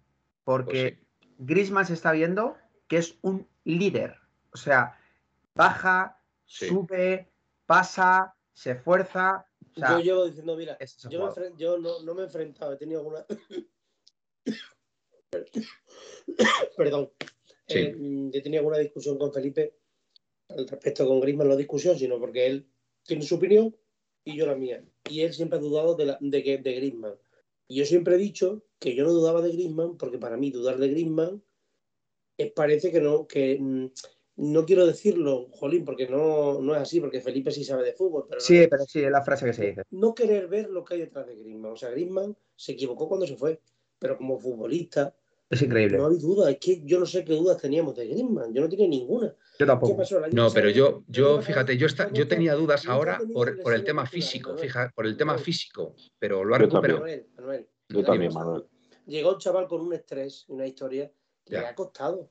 Porque Pues Griezmann se está viendo que es un líder. O sea, baja, Sí. sube, pasa, se esfuerza. O sea, yo llevo diciendo, mira, es yo, me jugador. enfren- yo no, no me he enfrentado, he tenido alguna. Perdón. Sí. Eh, he tenido alguna discusión con Felipe al respecto con Griezmann, no discusión, sino porque él tiene su opinión y yo la mía. Y él siempre ha dudado de, la, de, que, de Griezmann. Y yo siempre he dicho que yo no dudaba de Griezmann porque para mí dudar de Griezmann es, parece que no, que mm, no quiero decirlo, Jolín, porque no, no es así, porque Felipe sí sabe de fútbol, pero no- Sí, pero sí, es la frase que se dice. no querer ver lo que hay detrás de Griezmann. O sea, Griezmann se equivocó cuando se fue, pero como futbolista Es increíble. no hay duda. Es que yo no sé qué dudas teníamos de Griezmann. Yo no tenía ninguna. Yo ¿Qué tampoco. pasó el año No, pero yo, yo fíjate, yo, está, yo tenía dudas ahora por, por el tema físico, fija, por el tema físico, pero lo ha Yo recuperado. Manuel, Manuel, Yo también, Manuel. Llegó un chaval con un estrés, una historia que Ya. le ha costado.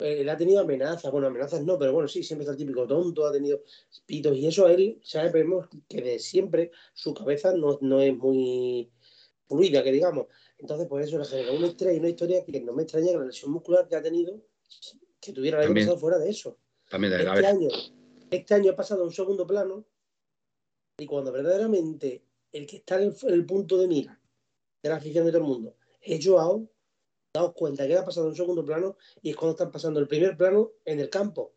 Eh, Él ha tenido amenazas, bueno, amenazas no, pero bueno, sí, siempre está el típico tonto, ha tenido pitos, y eso a él, sabemos que de siempre su cabeza no, no es muy fluida, que digamos. Entonces, pues eso le generó un estrés y una historia que no me extraña que la lesión muscular que ha tenido, que tuviera el año pasado fuera de eso. También, a Este ver, año, este año ha pasado a un segundo plano y cuando verdaderamente el que está en el, punto de mira de la afición de todo el mundo es Joao, daos cuenta que ha pasado a un segundo plano y es cuando están pasando el primer plano en el campo.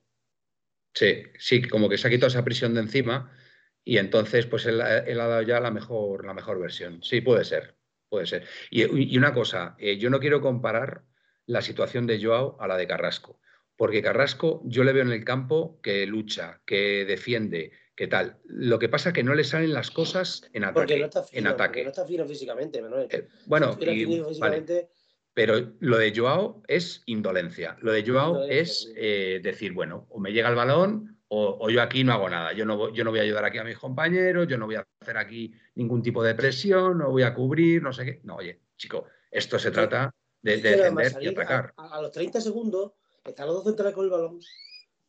sí, sí, como que se ha quitado esa prisión de encima y entonces pues él, ha- él ha dado ya la mejor, la mejor versión. Sí, puede ser, puede ser. Y, y una cosa, eh, yo no quiero comparar la situación de Joao a la de Carrasco, porque Carrasco yo le veo en el campo que lucha, que defiende, que tal. Lo que pasa es que no le salen las cosas en Porque ataque. no está en fino, porque ataque. no está fino físicamente, Manuel. Eh, bueno, y- vale. Pero lo de Joao es indolencia. Lo de Joao Indolencia, es sí. eh, decir, bueno, o me llega el balón o, yo aquí no hago nada. Yo no, voy, yo no voy a ayudar aquí a mis compañeros, yo no voy a hacer aquí ningún tipo de presión, no voy a cubrir, no sé qué. No, oye, chico, esto se trata de, defender y atacar. A, los 30 segundos, están los dos centrales con el balón,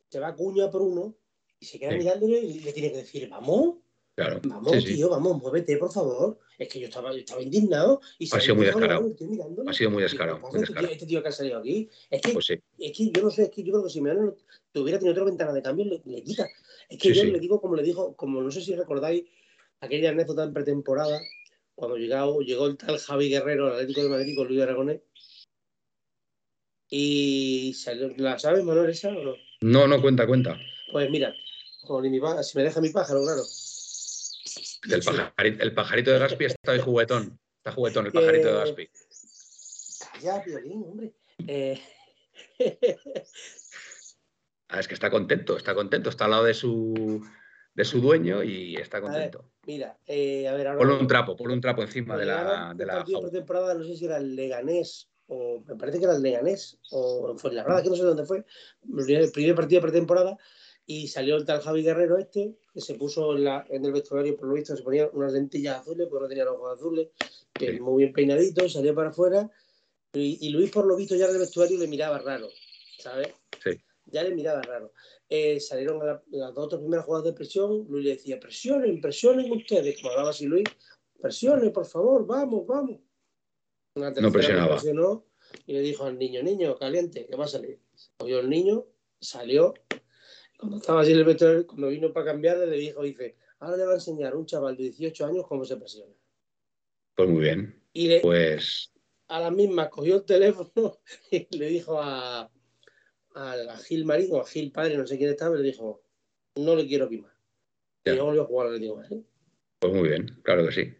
se va Cuña por uno y se queda mirándole y le tiene que decir, vamos. Claro. Vamos, tío, vamos, muévete, por favor. Es que yo estaba, estaba indignado. Y ha sido muy descarado. Ha sido muy descarado. Este, tío, que ha salido aquí. Es que, pues es que yo no sé, es que yo creo que si me tuviera tenido otra ventana de cambio, le, quita. Es que yo le digo, como le dijo, como no sé si recordáis aquella anécdota en pretemporada, cuando llegó, llegó el tal Javi Guerrero al Atlético de Madrid con Luis Aragonés. Y salió, ¿la sabes, Manuel, esa o no? No, no, cuenta, cuenta. Pues mira, si me deja mi pájaro, claro. El pajarito, de Gaspi está hoy juguetón. Está juguetón el pajarito de Gaspi. Ya, violín, hombre. Eh... ah, es que está contento, está contento. Está al lado de su, de su dueño y está contento. mira, eh, a ver, ahora. Ponle un trapo, ponle un trapo encima de la. De la temporada, no sé si era el Leganés o me parece que era el Leganés o fue la verdad que no sé dónde fue. El primer partido de pretemporada y salió el tal Javi Guerrero este, que se puso en, la, en el vestuario, por lo visto, se ponía unas lentillas azules, porque no tenía los ojos azules, que muy bien peinadito, salió para afuera, y, Luis, por lo visto, ya en el vestuario le miraba raro, ¿sabes? Sí. Ya le miraba raro. Eh, salieron las dos primeras jugadas de presión, Luis le decía, presionen, presionen ustedes, como hablaba así Luis, presionen, por favor, vamos, vamos. no presionaba. y le dijo al niño, niño, caliente, que va a salir. Oyó el niño, salió, cuando estaba así el vestuario, cuando vino para cambiar, le dijo, dice, ahora le va a enseñar a un chaval de 18 años cómo se presiona. Pues muy bien. Y pues... a la misma cogió el teléfono y le dijo a, a, Gil Marín o a Gil Padre, no sé quién estaba, le dijo, no le quiero quemar. Y yo volvió a jugar, le digo, ¿eh? Pues muy bien, claro que sí.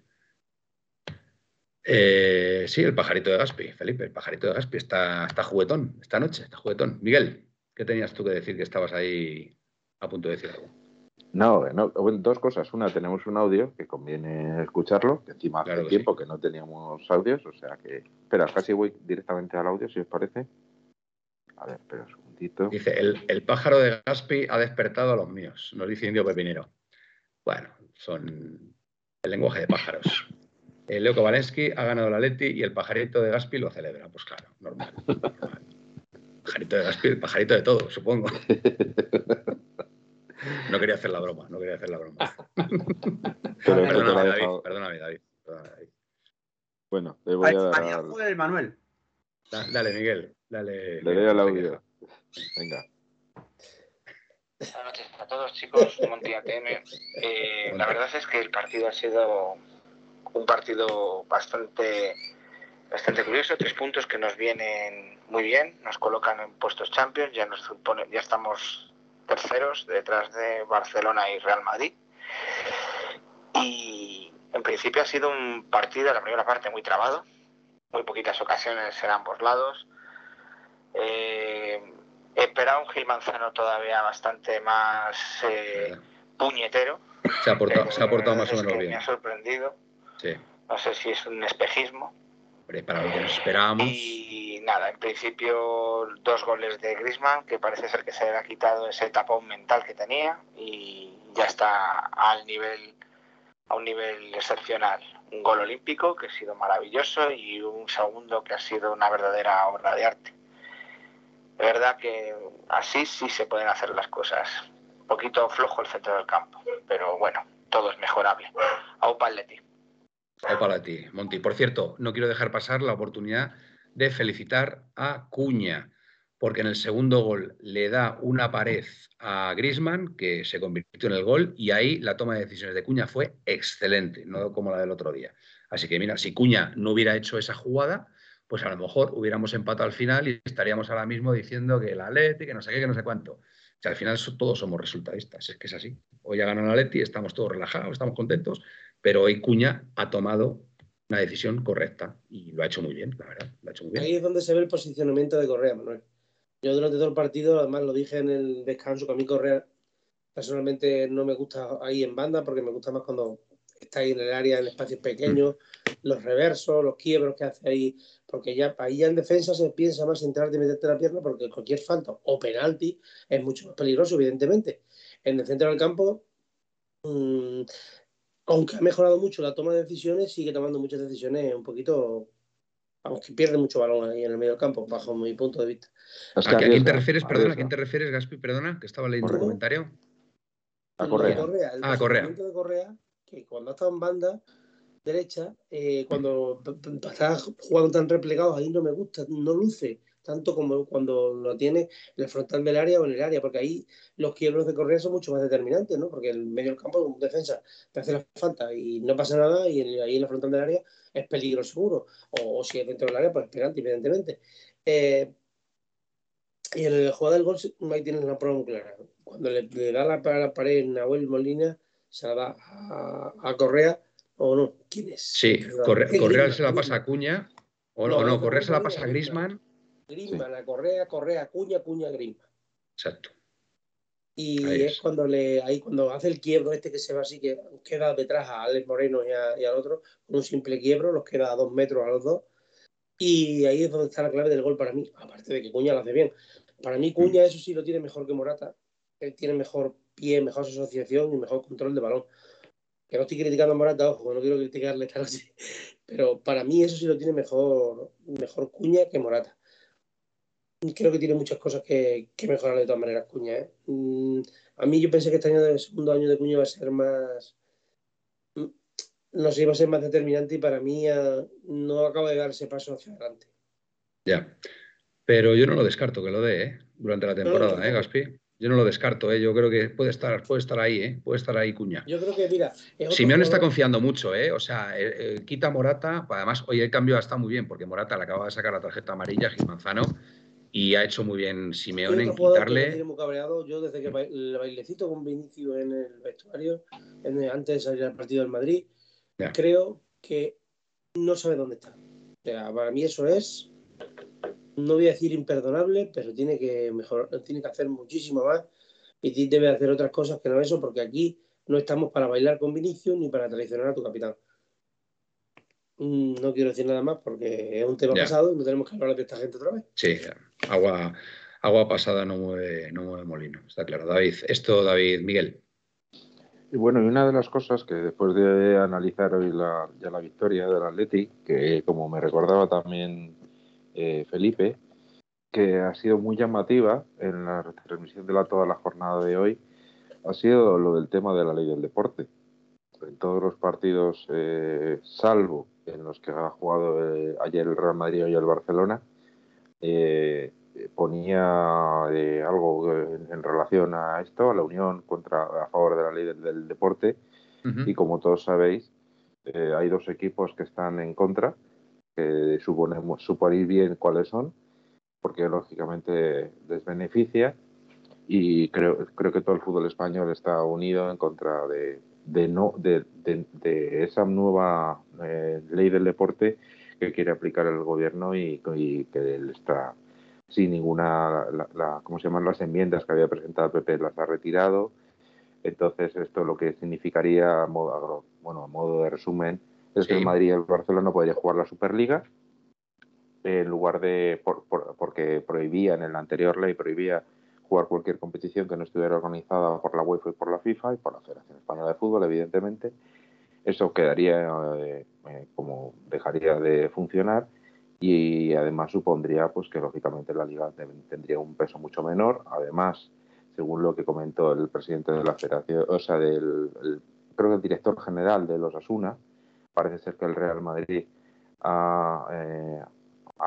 Eh, sí, el pajarito de Gaspi, Felipe, el pajarito de Gaspi está, está juguetón esta noche, está juguetón. Miguel. ¿Qué tenías tú que decir que estabas ahí a punto de decir algo? No, no dos cosas. Una, tenemos un audio que conviene escucharlo, que encima hace tiempo que no teníamos audios, o sea que. Espera, casi voy directamente al audio, si os parece. A ver, espera un segundito. Dice: el, pájaro de Gaspi ha despertado a los míos, nos dice Indio Pepinero. Bueno, son el lenguaje de pájaros. El Leo Kovalensky ha ganado la Leti y el pajarito de Gaspi lo celebra. Pues claro, normal. Pajarito de Gaspi, pajarito de todo, supongo. No quería hacer la broma, no quería hacer la broma. perdóname, David, perdóname, David, Bueno, le voy a dar... Manuel. dale, Miguel, dale. Le doy al audio. Venga. Buenas noches a todos, chicos. Monti ATM. Eh, la verdad es que el partido ha sido un partido bastante bastante curioso, tres puntos que nos vienen muy bien, nos colocan en puestos champions, ya nos supone, ya estamos terceros detrás de Barcelona y Real Madrid. Y en principio ha sido un partido, la primera parte muy trabado, muy poquitas ocasiones en ambos lados. Eh, esperado un Gil Manzano todavía bastante más eh, puñetero. Se ha portado, se ha portado más o menos bien. Me ha sorprendido. Sí. No sé si es un espejismo para lo que nos esperábamos. Y nada, en principio dos goles de Grisman, que parece ser que se le ha quitado ese tapón mental que tenía y ya está al nivel, a un nivel excepcional. Un gol olímpico que ha sido maravilloso y un segundo que ha sido una verdadera obra de arte. De verdad que así sí se pueden hacer las cosas. Un poquito flojo el centro del campo, pero bueno, todo es mejorable. Leti para ti, Monty. Por cierto, no quiero dejar pasar la oportunidad de felicitar a Cuña, porque en el segundo gol le da una pared a Grisman, que se convirtió en el gol, y ahí la toma de decisiones de Cuña fue excelente, no como la del otro día. Así que mira, si Cuña no hubiera hecho esa jugada, pues a lo mejor hubiéramos empatado al final y estaríamos ahora mismo diciendo que la Leti, que no sé qué, que no sé cuánto. O sea, al final todos somos resultadistas, es que es así. Hoy ha ganado la Leti, estamos todos relajados, estamos contentos, pero hoy Cuña ha tomado una decisión correcta y lo ha hecho muy bien, la verdad. Lo ha hecho muy bien. Ahí es donde se ve el posicionamiento de Correa, Manuel. Yo durante todo el partido, además lo dije en el descanso, que a mí Correa personalmente no me gusta ahí en banda porque me gusta más cuando está ahí en el área, en espacios pequeños, los reversos, los quiebros que hace ahí, porque ya ahí ya en defensa se piensa más en entrarte y meterte la pierna porque cualquier falta o penalti es mucho más peligroso, evidentemente. en el centro del campo, mm, aunque ha mejorado mucho la toma de decisiones, sigue tomando muchas decisiones un poquito, aunque pierde mucho balón ahí en el medio del campo, bajo mi punto de vista. ¿A, quién te refieres, perdona, ¿a quién te refieres, Gaspi, perdona, que estaba leyendo un comentario? A Correa. el ah, Correa. de Correa, que cuando ha estado en banda derecha, eh, cuando está jugando tan replegado, ahí no me gusta, no luce tanto como cuando lo tiene en el frontal del área o en el área, porque ahí los quiebros de Correa son mucho más determinantes, ¿no? Porque el medio del campo, un defensa, te hace la falta y no pasa nada, y ahí en la frontal del área es peligro seguro, o, si es dentro del área, pues es evidentemente. Eh, y en el juego del gol ahí tienes una prueba muy clara. Cuando le, da la, la pared Nahuel Molina, se la da a, Correa o no. ¿Quién es? Sí, Correa, se la pasa a Cuña o no, no, Correa se la pasa a Grisman. Grisman, a Correa, Correa, Cuña, Cuña, Grisman. Exacto. Y es, cuando le ahí cuando hace el quiebro este que se va así, que queda detrás a Alex Moreno y, al otro, con un simple quiebro, los queda a dos metros a los dos. Y ahí es donde está la clave del gol para mí, aparte de que Cuña lo hace bien. Para mí Cuña eso sí lo tiene mejor que Morata. Él tiene mejor pie, mejor asociación y mejor control de balón. Que no estoy criticando a Morata, ojo, no quiero criticarle tal así. Pero para mí eso sí lo tiene mejor, mejor Cuña que Morata. Creo que tiene muchas cosas que, mejorar de todas maneras Cuña. ¿eh? Mm, a mí yo pensé que este año, el segundo año de Cuña, iba a ser más, mm, no sé, iba a ser más determinante y para mí no acabo de dar ese paso hacia adelante. Ya. Pero yo no lo descarto que lo dé ¿eh? durante la temporada, ¿eh, Gaspi? Yo no lo descarto, ¿eh? yo creo que puede estar, puede estar ahí, ¿eh? puede estar ahí Cuña. Yo creo que, mira. Simeón está confiando mucho, ¿eh? o sea, eh, eh, quita Morata, además, hoy el cambio está muy bien, porque Morata le acaba de sacar la tarjeta amarilla, Gil Manzano, y ha hecho muy bien Simeón en quitarle. Muy cabreado. Yo, desde que el bailecito con Vinicio en el vestuario, antes de salir al partido del Madrid, creo que no sabe dónde está. O sea, para mí eso es no voy a decir imperdonable, pero tiene que mejorar, tiene que hacer muchísimo más y debe hacer otras cosas que no eso, porque aquí no estamos para bailar con Vinicius ni para traicionar a tu capitán. Mm, no quiero decir nada más porque es un tema pasado y no tenemos que hablar de esta gente otra vez. Sí, agua, agua pasada no mueve, no mueve molino, está claro. David, esto, David, Miguel. Y bueno, y una de las cosas que después de analizar hoy la, ya la victoria del Atleti, que como me recordaba también eh, Felipe, que ha sido muy llamativa en la retransmisión de la, toda la jornada de hoy, ha sido lo del tema de la ley del deporte. En todos los partidos, eh, salvo en los que ha jugado eh, ayer el Real Madrid y el Barcelona, ponía algo en, relación a esto, a la unión contra, a favor de la ley del, deporte, y como todos sabéis, hay dos equipos que están en contra, que suponemos suponer bien cuáles son, porque lógicamente les beneficia y creo, creo que todo el fútbol español está unido en contra de, de no, de, de, esa nueva eh, ley del deporte que quiere aplicar el gobierno y, que él está sin ninguna, la, ¿cómo se llaman las enmiendas que había presentado el PP? Las ha retirado. Entonces, esto lo que significaría, bueno, a modo de resumen, es que el Madrid y el Barcelona no podrían jugar la Superliga en lugar de porque prohibía en la anterior ley prohibía jugar cualquier competición que no estuviera organizada por la UEFA y por la FIFA y por la Federación Española de Fútbol evidentemente eso quedaría eh, eh, como dejaría de funcionar y además supondría pues que lógicamente la liga tendría un peso mucho menor. Además según lo que comentó el presidente de la Federación o sea del creo que el director general de los Asuna parece ser que el Real Madrid ha, eh,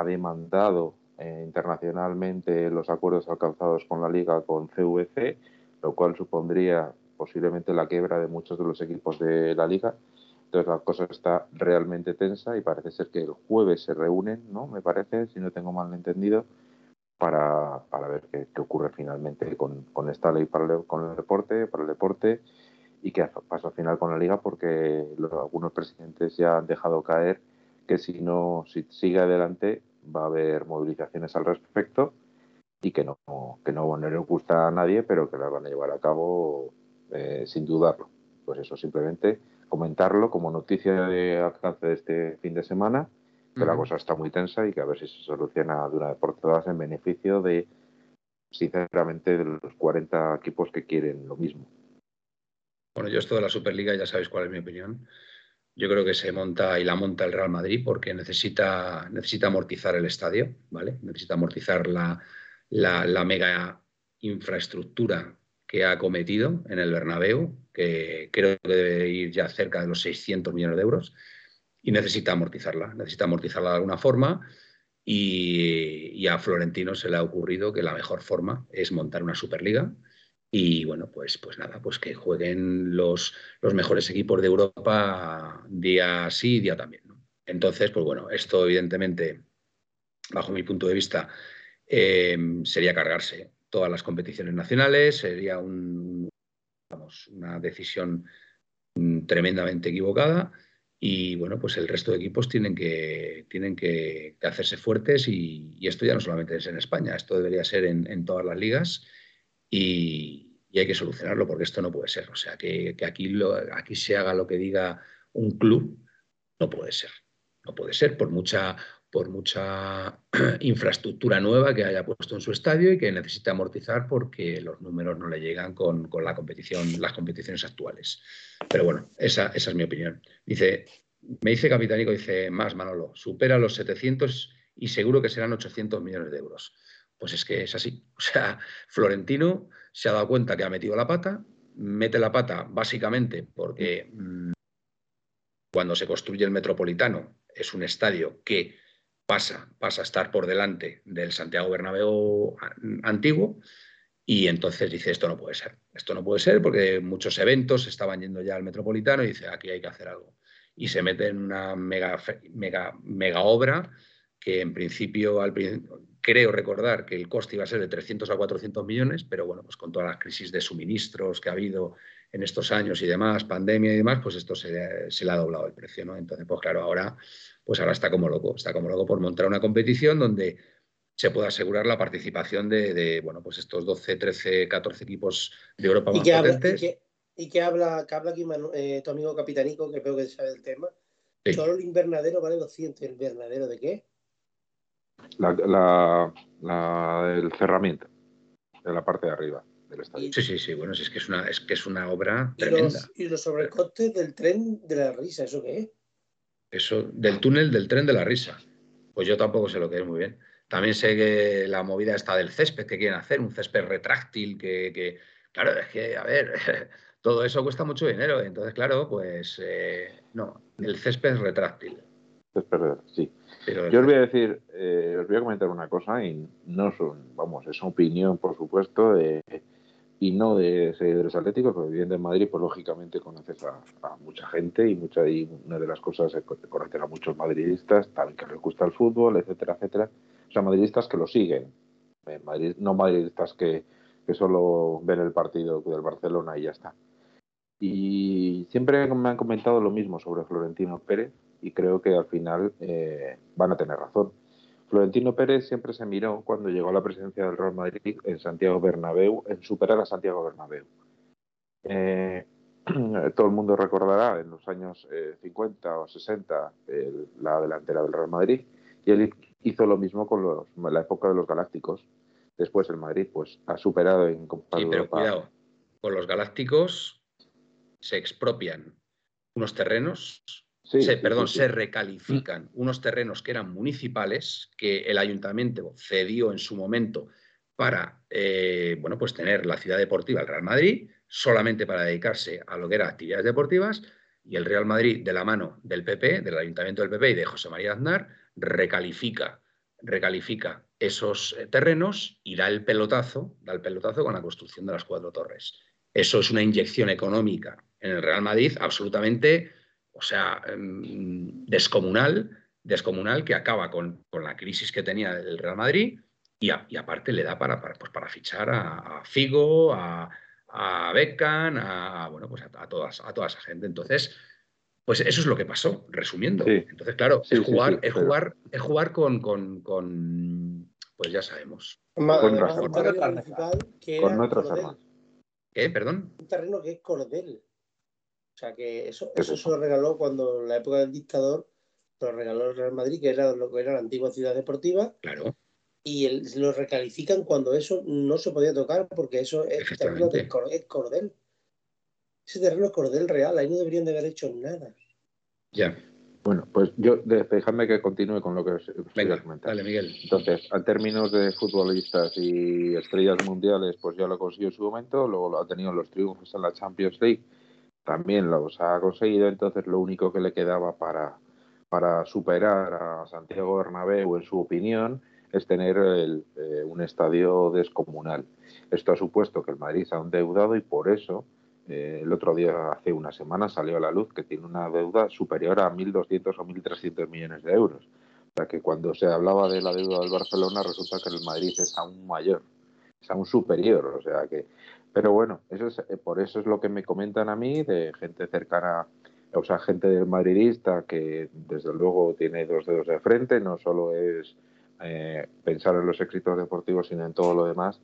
demandado eh, internacionalmente los acuerdos alcanzados con la liga con CVC, lo cual supondría posiblemente la quiebra de muchos de los equipos de la liga. Entonces la cosa está realmente tensa y parece ser que el jueves se reúnen, ¿no? Me parece, si no tengo mal entendido, para, para ver qué, ocurre finalmente con, con esta ley para el, con el deporte, para el deporte y que pasa al final con la liga porque algunos presidentes ya han dejado caer que si no si sigue adelante va a haber movilizaciones al respecto y que no que no, le gusta a nadie pero que las van a llevar a cabo eh, sin dudarlo pues eso simplemente comentarlo como noticia de alcance de este fin de semana que la cosa está muy tensa y que a ver si se soluciona de una vez por todas en beneficio de sinceramente, de los 40 equipos que quieren lo mismo. Bueno, yo esto de la Superliga ya sabéis cuál es mi opinión. Yo creo que se monta y la monta el Real Madrid porque necesita, necesita amortizar el estadio, ¿vale? Necesita amortizar la, la, mega infraestructura que ha cometido en el Bernabéu, que creo que debe ir ya cerca de los 600 millones de euros, y necesita amortizarla, necesita amortizarla de alguna forma. Y, y, a Florentino se le ha ocurrido que la mejor forma es montar una Superliga y bueno, pues, pues nada, pues que jueguen los, los mejores equipos de Europa día sí, día también. Entonces, pues bueno, esto evidentemente, bajo mi punto de vista, eh, sería cargarse todas las competiciones nacionales, sería un, una decisión mm, tremendamente equivocada y bueno, pues el resto de equipos tienen que, tienen que, hacerse fuertes y, esto ya no solamente es en España, esto debería ser en todas las ligas y, hay que solucionarlo porque esto no puede ser. O sea, que, aquí, aquí se haga lo que diga un club, no puede ser. No puede ser por mucha, por mucha infraestructura nueva que haya puesto en su estadio y que necesita amortizar porque los números no le llegan con, la competición, las competiciones actuales. Pero bueno, esa, esa es mi opinión. Dice, me dice Capitánico, dice, más Manolo, supera los 700 y seguro que serán 800 millones de euros. Pues es que es así. O sea, Florentino se ha dado cuenta que ha metido la pata, mete la pata básicamente porque mm, cuando se construye el Metropolitano es un estadio que pasa, pasa a estar por delante del Santiago Bernabéu antiguo y entonces dice esto no puede ser, esto no puede ser porque muchos eventos estaban yendo ya al Metropolitano y dice aquí hay que hacer algo y se mete en una mega, mega, mega obra que en principio al, creo recordar que el coste iba a ser de 300 a 400 millones, pero bueno, pues con todas las crisis de suministros que ha habido en estos años y demás, pandemia y demás, pues esto se, le ha doblado el precio, ¿no? Entonces, pues claro, ahora, pues ahora está como loco, está como loco por montar una competición donde se pueda asegurar la participación de, bueno, pues estos 12, 13, 14 equipos de Europa más potentes. y, que, habla, que habla aquí eh, tu amigo Capitanico, que veo que sabe el tema. Solo el invernadero vale 200. ¿El invernadero de qué? La, la, el cerramiento de la parte de arriba del estadio. Sí, sí, sí, bueno, es que es una, es que es una obra tremenda. ¿Y los, sobrecostes del tren de la risa, eso qué es? Eso, del túnel del tren de la risa. Pues yo tampoco sé lo que es muy bien. También sé que la movida está del césped que quieren hacer, un césped retráctil que, que claro, es que, a ver, todo eso cuesta mucho dinero. Entonces, claro, pues eh, no, el césped retráctil. Césped retráctil, Yo os voy a decir, eh, os voy a comentar una cosa y no son, vamos, es opinión, por supuesto, y no de seguidores atléticos, porque viviendo en Madrid, pues lógicamente conoces a, mucha gente y mucha y una de las cosas es conocer a muchos madridistas, también que les gusta el fútbol, etcétera, etcétera. O sea, madridistas que lo siguen, Madrid, no madridistas que, que solo ven el partido del Barcelona y ya está. Y siempre me han comentado lo mismo sobre Florentino Pérez, y creo que al final eh, van a tener razón. Florentino Pérez siempre se miró cuando llegó a la presidencia del Real Madrid en Santiago Bernabéu, en superar a Santiago Bernabéu. Eh, todo el mundo recordará en los años 50 eh, o 60 la delantera del Real Madrid y él hizo lo mismo con los, la época de los Galácticos. Después el Madrid pues ha superado en Sí, pero cuidado, con los Galácticos se expropian unos terrenos se, perdón, se recalifican unos terrenos que eran municipales, que el ayuntamiento cedió en su momento para eh, bueno, pues tener la ciudad deportiva el Real Madrid, solamente para dedicarse a lo que eran actividades deportivas, y el Real Madrid, de la mano del PP, del Ayuntamiento del PP y de José María Aznar, recalifica, recalifica esos eh, terrenos y da el pelotazo, da el pelotazo con la construcción de las cuatro torres. Eso es una inyección económica en el Real Madrid absolutamente o sea, em, descomunal, descomunal que acaba con, la crisis que tenía el Real Madrid y, aparte le da para, pues para fichar a, Figo, a, a Beckham, a, bueno, pues a, todas, a toda esa gente. Entonces, pues eso es lo que pasó, resumiendo. Entonces, claro, es jugar, es jugar, es jugar con, con, pues ya sabemos. Con, con. ¿Qué? Perdón. Un terreno que es cordel. O sea que eso, eso se lo regaló cuando en la época del dictador, lo regaló el Real Madrid, que era lo que era la antigua ciudad deportiva. Claro. y lo recalifican cuando eso no se podía tocar porque eso es terreno de cordel. Ese terreno es cordel real, ahí no deberían de haber hecho nada. Ya. Bueno, pues yo dejadme que continúe con lo que os, Venga, Dale, Miguel. Entonces, en términos de futbolistas y estrellas mundiales, pues ya lo consiguió en su momento, luego lo ha tenido los triunfos en la Champions League, también los ha conseguido, entonces lo único que le quedaba para, para superar a Santiago Bernabéu, en su opinión, es tener eh, un estadio descomunal. Esto ha supuesto que el Madrid se ha endeudado y por eso eh, el otro día, hace una semana, salió a la luz que tiene una deuda superior a 1.200 o 1.300 millones de euros. O sea que cuando se hablaba de la deuda del Barcelona, resulta que el Madrid es aún mayor, es aún superior. O sea que, pero bueno, eso es, eh, por eso es lo que me comentan a mí de gente cercana, o sea, gente del madridista que desde luego tiene dos dedos de frente, no solo es eh, pensar en los éxitos deportivos, sino en todo lo demás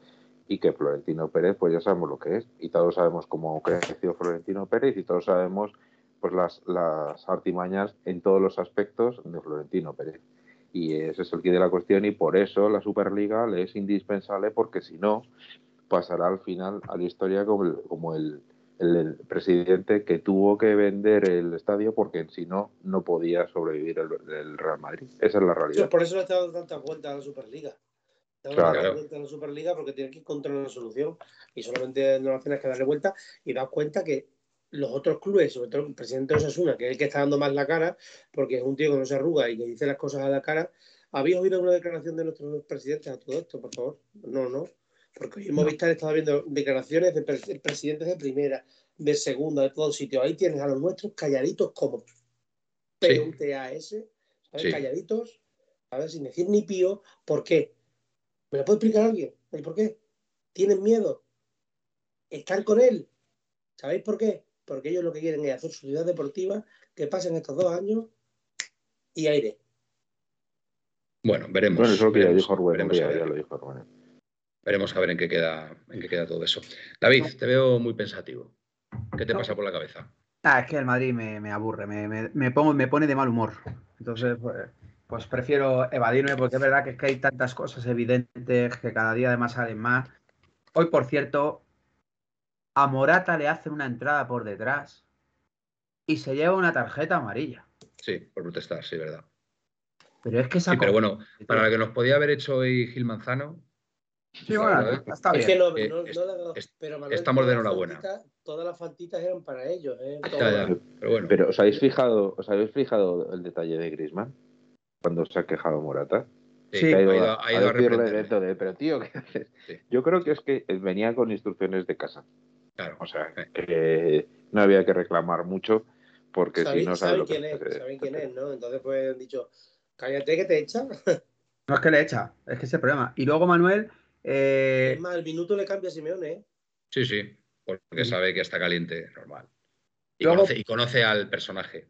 y que Florentino Pérez, pues ya sabemos lo que es, y todos sabemos cómo creció Florentino Pérez y todos sabemos pues las, las artimañas en todos los aspectos de Florentino Pérez. Y ese es el quid de la cuestión y por eso la Superliga le es indispensable porque si no pasará al final a la historia como el, como el, el, presidente que tuvo que vender el estadio porque si no, no podía sobrevivir el, Real Madrid. Esa es la realidad. por eso le está dando tanta vuelta a la Superliga claro. en la Superliga porque tiene que encontrar una solución y solamente no tienes que darle vuelta y das cuenta que los otros clubes, sobre todo el presidente de Osasuna, que es el que está dando más la cara, porque es un tío que no se arruga y que dice las cosas a la cara. ¿Habéis oído una declaración de nuestros presidentes a todo esto, por favor? No, no. Porque hoy en Movistar estado viendo declaraciones de presidentes de primera, de segunda, de todos sitios. Ahí tienes a los nuestros calladitos como PUTAS, ¿sabes? Calladitos, a ver, sin decir ni pío. ¿Por qué? ¿Me lo puede explicar alguien? ¿El por qué? ¿Tienen miedo? ¿Están con él? ¿Sabéis por qué? Porque ellos lo que quieren es hacer su ciudad deportiva, que pasen estos dos años y aire. Bueno, veremos. Bueno, eso lo que ya dijo Rubén, ya, lo dijo Rubén. Veremos a ver en qué queda, en qué queda todo eso. David, te veo muy pensativo. ¿Qué te pasa por la cabeza? Ah, es que el Madrid me, aburre, me, me, pongo, me pone de mal humor. Entonces, pues, pues prefiero evadirme porque es verdad que, es que hay tantas cosas evidentes que cada día además salen más. Hoy, por cierto, a Morata le hacen una entrada por detrás y se lleva una tarjeta amarilla. Sí, por protestar, sí, verdad. Pero es que Sí, pero bueno, para lo que nos podía haber hecho hoy Gil Manzano. Sí, bueno, está bien. estamos de enhorabuena. todas las fantitas eran para ellos. ¿eh? pero, bueno. pero ¿os habéis fijado, os habéis fijado el detalle de Grisman? cuando se ha quejado Morata. Sí, ha ido, a, ido de, pero tío, ¿qué haces? Yo creo que es que venía con instrucciones de casa. Claro. O sea, que no había que reclamar mucho porque si no saben quién es, saben quién es, ¿no? Entonces pues han dicho, cállate que te echan. No es que le echa, es que ese problema. Y luego Manuel... Eh... Es más, el minuto le cambia a Simeone, ¿eh? Sí, sí, porque sabe que está caliente, normal. Y, conoce, y conoce, al personaje,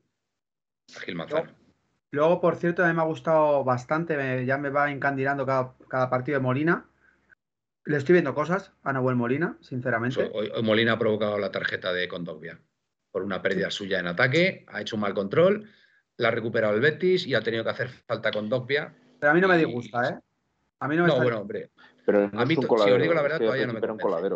a Gil Manzano. Luego, por cierto, a mí me ha gustado bastante, ya me va encandilando cada, partido de Molina. Le estoy viendo cosas a Nahuel Molina, sinceramente. Hoy, Molina ha provocado la tarjeta de Condogbia por una pérdida suya en ataque, ha hecho un mal control, la ha recuperado el Betis y ha tenido que hacer falta con Dogbia. Pero a mí no me disgusta, ¿eh? A mí no me No, bueno, hombre. Pero a mí, si os digo la verdad, todavía no me convence.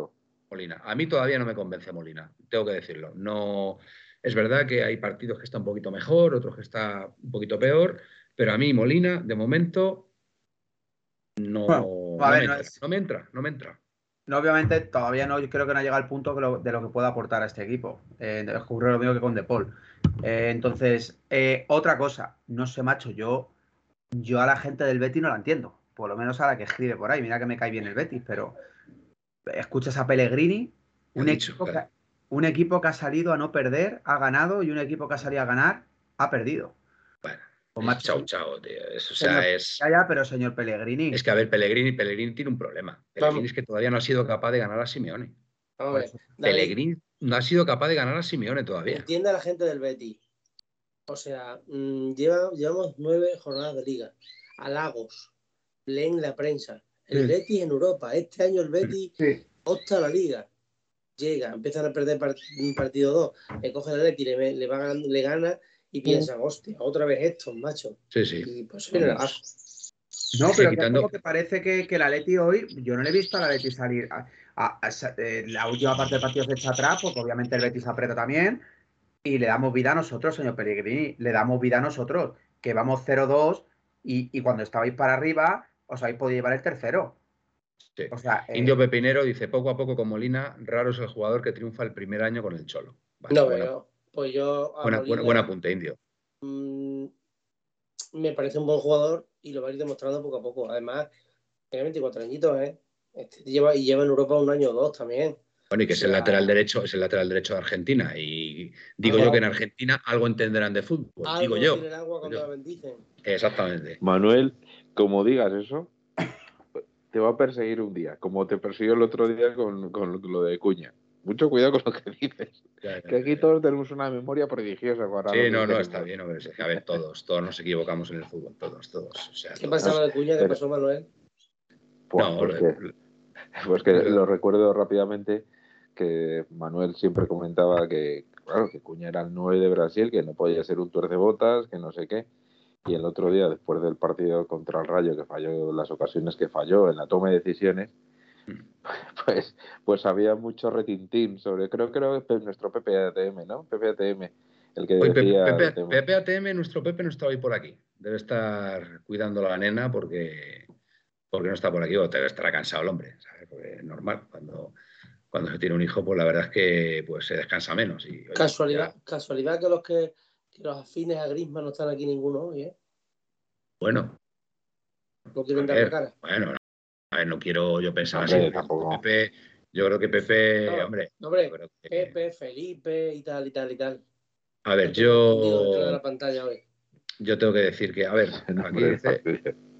Molina. A mí todavía no me convence Molina, tengo que decirlo. No, es verdad que hay partidos que están un poquito mejor, otros que está un poquito peor, pero a mí Molina, de momento, no, me, entra, no me entra, no obviamente todavía no, yo creo que no ha llegado al punto de lo que pueda aportar a este equipo. Eh, ocurre lo mismo que con De Paul. Eh, entonces, eh, otra cosa, no sé, macho, yo, yo a la gente del Betis no la entiendo. Por lo menos a la que escribe por ahí. Mira que me cae bien el Betis, pero escuchas a Pellegrini, un hecho un equipo que ha salido a no perder ha ganado y un equipo que ha salido a ganar ha perdido. Bueno, chao, chao, tío. Eso, o sea, es... Ya, ya, pero señor Pellegrini. Es que, a ver, Pellegrini, Pellegrini tiene un problema. Pellegrini es que todavía no ha sido capaz de ganar a Simeone. Pellegrini no ha sido capaz de ganar a Simeone todavía. Entiende a la gente del Betty. O sea, mm, llevamos nueve jornadas de liga. Halagos. Leen la prensa. El Betty en Europa. Este año el Betty opta a la liga llega, empiezan a perder un partido dos, le coge el Leti, le, le, va, le gana y piensan, hostia, otra vez esto, macho. Sí, sí. Y pues viene la No, pero quitando... que parece que, que la Leti hoy, yo no le he visto a la Leti salir. A, eh, la última parte del partido se echa atrás, porque obviamente el Betis aprieta también. Y le damos vida a nosotros, señor Pellegrini. Le damos vida a nosotros, que vamos 0-2 y, y, cuando estabais para arriba, os habéis podido llevar el tercero. O sea, eh, Indio Pepinero dice: poco a poco con Molina, raro es el jugador que triunfa el primer año con el Cholo. no veo. Pues yo. Buena, buen apunte, Indio. Mm, me parece un buen jugador y lo va a ir demostrando poco a poco. Además, tiene 24 añitos, ¿eh? Este lleva, y lleva en Europa un año o dos también. Bueno, y que es el lateral derecho, es el lateral derecho de Argentina. Y digo yo que en Argentina algo entenderán de fútbol. digo yo. Exactamente. Manuel, como digas eso, te va a perseguir un día, como te persiguió el otro día con, con lo de Cuña mucho cuidado con lo que dices. que aquí todos tenemos una memoria prodigiosa. sí, no, no, está bien. A ver, todos, todos nos equivocamos en el fútbol, todos, todos. ¿Qué pasaba de Cuña? ¿Qué pasó, Manuel? Pues, no, pues que lo recuerdo rápidamente que Manuel siempre comentaba que, claro, que Cuña era el 9 de Brasil, que no podía ser un tuerce botas, que no sé qué. Y el otro día, después del partido contra el Rayo, que falló las ocasiones que falló en la toma de decisiones, pues, pues había mucho retintín sobre, creo, que era nuestro PPATM, ¿no? PPATM, el que decía... PPATM, nuestro Pepe no está hoy por aquí. Debe estar cuidando a la nena porque, porque no está por aquí o debe estar cansado el hombre, ¿sabes? Porque es normal, cuando, cuando se tiene un hijo, pues la verdad es que pues, se descansa menos. Y, casualidad, casualidad que los que, los afines a Grisma no están aquí ninguno hoy, ¿eh? Bueno. No quieren dar cara. Bueno, a ver, no quiero yo pensar así. Pepe, yo creo que Pepe, hombre. hombre Pepe, Felipe y tal, y tal, y tal. A ver, yo. Yo tengo que decir que, a ver, aquí dice,